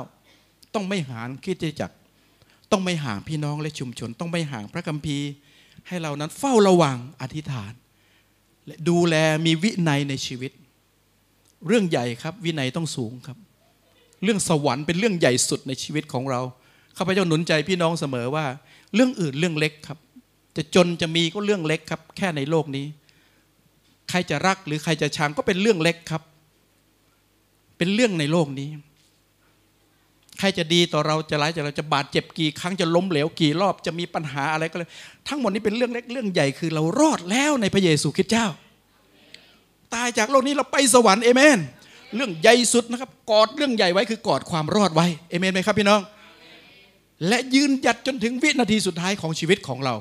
ต้องไม่ห่างคิดจัก ต้องไม่ห่างพี่น้องและชุมชน ต้องไม่ห่างพระคัมภีร์ ให้เรานั้นเฝ้าระวังอธิษฐาน และดูแลมีวินัยในชีวิต เรื่องใหญ่ครับวินัยต้องสูงครับ เรื่องสวรรค์เป็นเรื่องใหญ่สุดในชีวิตของเราข้าพเจ้าหนุนใจพี่น้องเสมอว่า เรื่องอื่นเรื่องเล็กครับ จะจนจะมีก็เรื่องเล็กครับ แค่ในโลกนี้ ใครจะรักหรือใครจะชังก็เป็นเรื่องเล็กครับ เป็นเรื่องในโลกนี้ ใครจะดีต่อเราจะร้ายจะเราจะบาดเจ็บกี่ครั้งจะล้มเหลวกี่รอบจะมีปัญหาอะไรก็เลยทั้งหมดนี้เป็นเรื่องเล็กเรื่องใหญ่คือเรารอดแล้วในพระเยซูคริสต์เจ้า ตายจากโลกนี้เราไปสวรรค์เอเมน เรื่องใหญ่สุดนะครับ กอดเรื่องใหญ่ไว้คือกอดความรอดไว้เอเมนไหมครับพี่น้อง และยืนหยัดจนถึงวินาทีสุดท้ายของชีวิตของเรา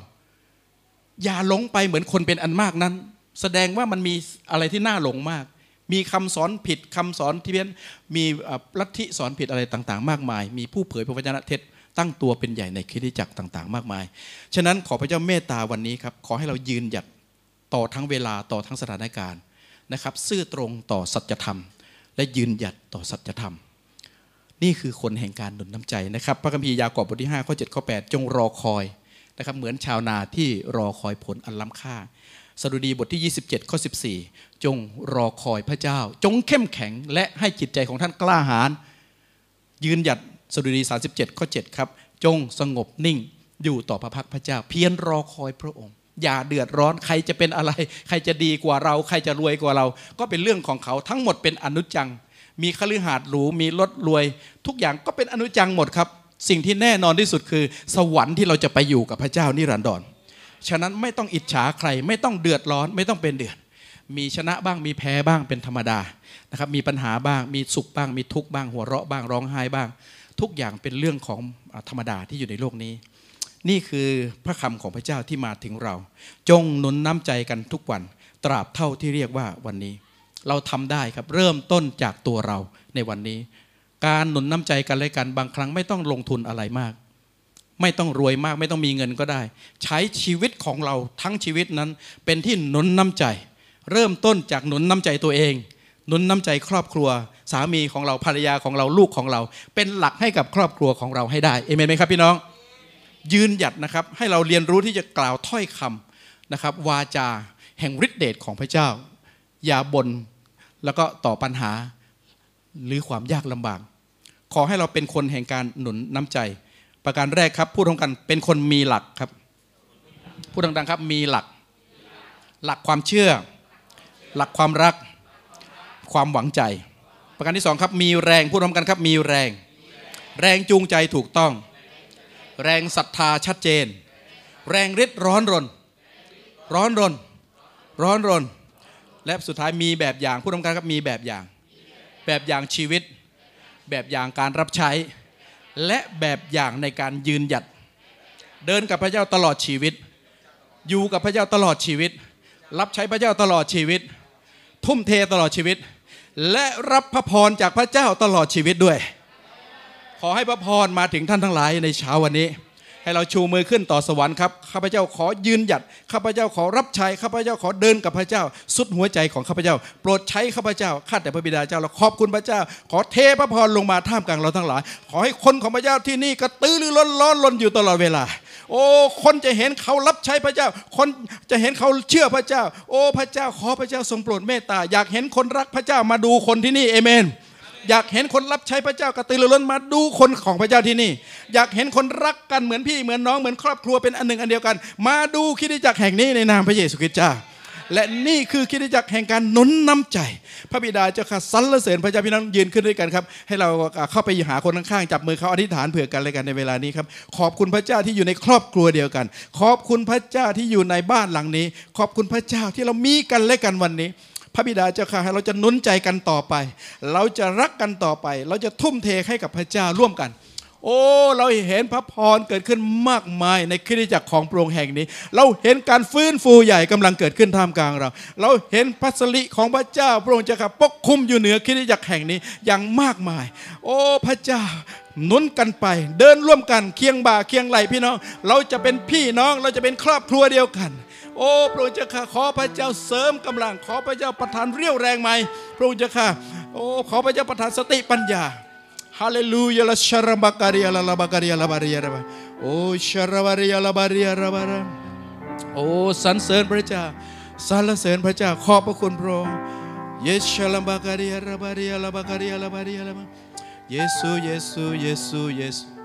อย่าหลงไปเหมือนคนเป็นอันมากนั้น แสดงว่ามันมีอะไรที่น่าหลงมาก มีคำสอนผิดคำสอนที่เพี้ยนมีลัทธิสอนผิดอะไรต่างๆ มากมาย มีผู้เผยพระวจนะเท็จตั้งตัวเป็นใหญ่ในคริสตจักรต่าง ๆ มากมาย ฉะนั้นขอพระเจ้าเมตตาวันนี้ครับขอให้เรายืนหยัดต่อทั้งเวลาต่อทั้งสถานการณ์นะครับ ซื่อตรงต่อสัจธรรม และยืนหยัดต่อสัจธรรม นี่คือคนแห่งการหนุนน้ำใจนะครับ พระคัมภีร์ยากอบบทที่5ข้อ7ข้อ8จงรอคอยนะครับเหมือนชาวนาที่รอคอยผลอันล้ำค่า สดุดีบทที่ 27 ข้อ 14 จงรอคอยพระเจ้า จงเข้มแข็งและให้จิตใจของท่านกล้าหาญยืนหยัดสดุดี 37 ข้อ 7 ครับ จงสงบนิ่งอยู่ต่อพระพักพระเจ้า เพียรรอคอยพระองค์ อย่าเดือดร้อนใครจะเป็นอะไร ใครจะดีกว่าเรา ใครจะรวยกว่าเรา ก็เป็นเรื่องของเขาทั้งหมดเป็นอนุจัง มีคฤหาสน์หรูมีรถรวย ทุกอย่างก็เป็นอนุจังหมดครับ สิ่งที่แน่นอนที่สุดคือ สวรรค์ที่เราจะไปอยู่กับพระเจ้านิรันดร ฉะนั้นไม่ต้องอิจฉาใคร ไม่ต้องเดือดร้อน ไม่ต้องเป็นเดือด มีชนะบ้างมีแพ้บ้างเป็นธรรมดานะครับมีปัญหาบ้างมีสุขบ้าง มีทุกข์บ้างหัวเราะบ้างร้องไห้บ้าง ทุกอย่างเป็นเรื่องของธรรมดาที่อยู่ในโลกนี้ นี่คือพระคำของพระเจ้าที่มาถึงเรา จงหนุนน้ำใจกันทุกวัน ตราบเท่าที่เรียกว่าวันนี้ เราทำได้ครับเริ่มต้นจากตัวเราในวันนี้ การหนุนน้ำใจกันและกันบางครั้งไม่ต้องลงทุนอะไรมาก ไม่ต้องรวยมาก ไม่ต้องมีเงินก็ได้ ใช้ชีวิตของเราทั้งชีวิตนั้น เป็นที่หนุนน้ำใจ เริ่มต้นจากหนุนน้ำใจตัวเอง หนุนน้ำใจครอบครัว สามีของเราภรรยาของเราลูกของเรา เป็นหลักให้กับครอบครัวของเราให้ได้เอเมนไหมครับพี่น้อง ยืนหยัดนะครับ ให้เราเรียนรู้ที่จะกล่าวถ้อยคำนะครับ วาจาแห่งฤทธิเดชของพระเจ้า อย่าบน่นแล้วก็ต่อปัญหาหรือความยากลำบาก ขอให้เราเป็นคนแห่งการหนุนน้ำใจ ประการแรกครับพูดตรงกันเป็นคนมีหลักครับ พูดดังๆครับมีหลัก หลักความเชื่อ หลักความรัก ความหวังใจ ประการที่สองครับมีแรงพูดพร้อมกันครับ มีแรง แรงจูงใจถูกต้อง แรงศรัทธาชัดเจน แรงฤทธิ์ร้อนรน ร้อนรน ร้อนรน และสุดท้ายมีแบบอย่างพูดพร้อมกันครับมีแบบอย่าง แบบอย่างชีวิต แบบอย่างการรับใช้ และแบบอย่างในการยืนหยัด เดินกับพระเจ้าตลอดชีวิต อยู่กับพระเจ้าตลอดชีวิต รับใช้พระเจ้าตลอดชีวิต ทุ่มเทตลอดชีวิต และรับพระพรจากพระเจ้าตลอดชีวิตด้วย ขอให้พระพรมาถึงท่านทั้งหลายในเช้าวันนี้ ให้เราชูมือขึ้นต่อสวรรค์ครับข้าพเจ้าขอยืนหยัดข้าพเจ้าขอรับใช้ข้าพเจ้าขอเดินกับพระเจ้า สุดหัวใจของข้าพเจ้า โปรดใช้ข้าพเจ้าข้าแต่พระบิดาเจ้าเราขอบคุณพระเจ้า ขอเทพระพรลงมาท่ามกลางเราทั้งหลาย ขอให้คนของพระเจ้าที่นี่กระตือรือร้นร้อนรนอยู่ตลอดเวลา โอ้คนจะเห็นเขารับใช้พระเจ้า คนจะเห็นเขาเชื่อพระเจ้า โอ้พระเจ้าขอพระเจ้าทรงโปรดเมตตาอยากเห็นคนรักพระเจ้ามาดูคนที่นี่เอเมน อยากเห็นคนรับใช้พระเจ้ากระตือรือร้นมาดูคนของพระเจ้าที่นี่ อยากเห็นคนรักกันเหมือนพี่เหมือนน้องเหมือนครอบครัวเป็นอันหนึ่งอันเดียวกัน มาดูคริสตจักรแห่งนี้ในนามพระเยซูคริสต์เจ้าและนี่คือคริสตจักรแห่งการนุนน้ำใจ พระบิดาเจ้าค่ะสรรเสริญพระเจ้าพี่น้องยืนขึ้นด้วยกันครับ ให้เราเข้าไปหาคนข้างๆจับมือเขาอธิษฐานเผื่อกันเลยกันในเวลานี้ครับ ขอบคุณพระเจ้าที่อยู่ในครอบครัวเดียวกัน ขอบคุณพระเจ้าที่อยู่ในบ้านหลังนี้ ขอบคุณพระเจ้าที่เรามีกันและกันวันนี้ พระบิดาเจ้าค่ะให้เราจะนุนใจกันต่อไป เราจะรักกันต่อไป เราจะทุ่มเทให้กับพระเจ้าร่วมกัน โอ้ เราเห็นพระพรเกิดขึ้นมากมายในคริสตจักรของพระองค์แห่งนี้ เราเห็นการฟื้นฟูใหญ่กำลังเกิดขึ้นท่ามกลางเรา เราเห็นพัสริของพระเจ้าพระองค์จะขับปกคุมอยู่เหนือคริสตจักรแห่งนี้อย่างมากมาย โอ้พระเจ้านุนกันไป เดินร่วมกันเคียงบ่าเคียงไหลพี่น้อง เราจะเป็นพี่น้องเราจะเป็นครอบครัวเดียวกัน โอ้พระองค์เจ้าข้าขอพระเจ้าเสริมกำลัง ขอพระเจ้าประทานเรี่ยวแรงใหม่พระองค์เจ้าข้าโอ้ขอพระเจ้าประทานสติปัญญาฮาเลลูยาละชาราบาการิยาละลาบาการิยาละบาริยาระบาโอ้ชาราบาริยาละบาริยาระบาระโอ้สรรเสริญพระเจ้าสรรเสริญพระเจ้าขอบพระคุณพระองค์เยชาลาบาการิยาบาริยาละบาการิยาละบาริยาละบาเยซูเยซูเยซูเยซู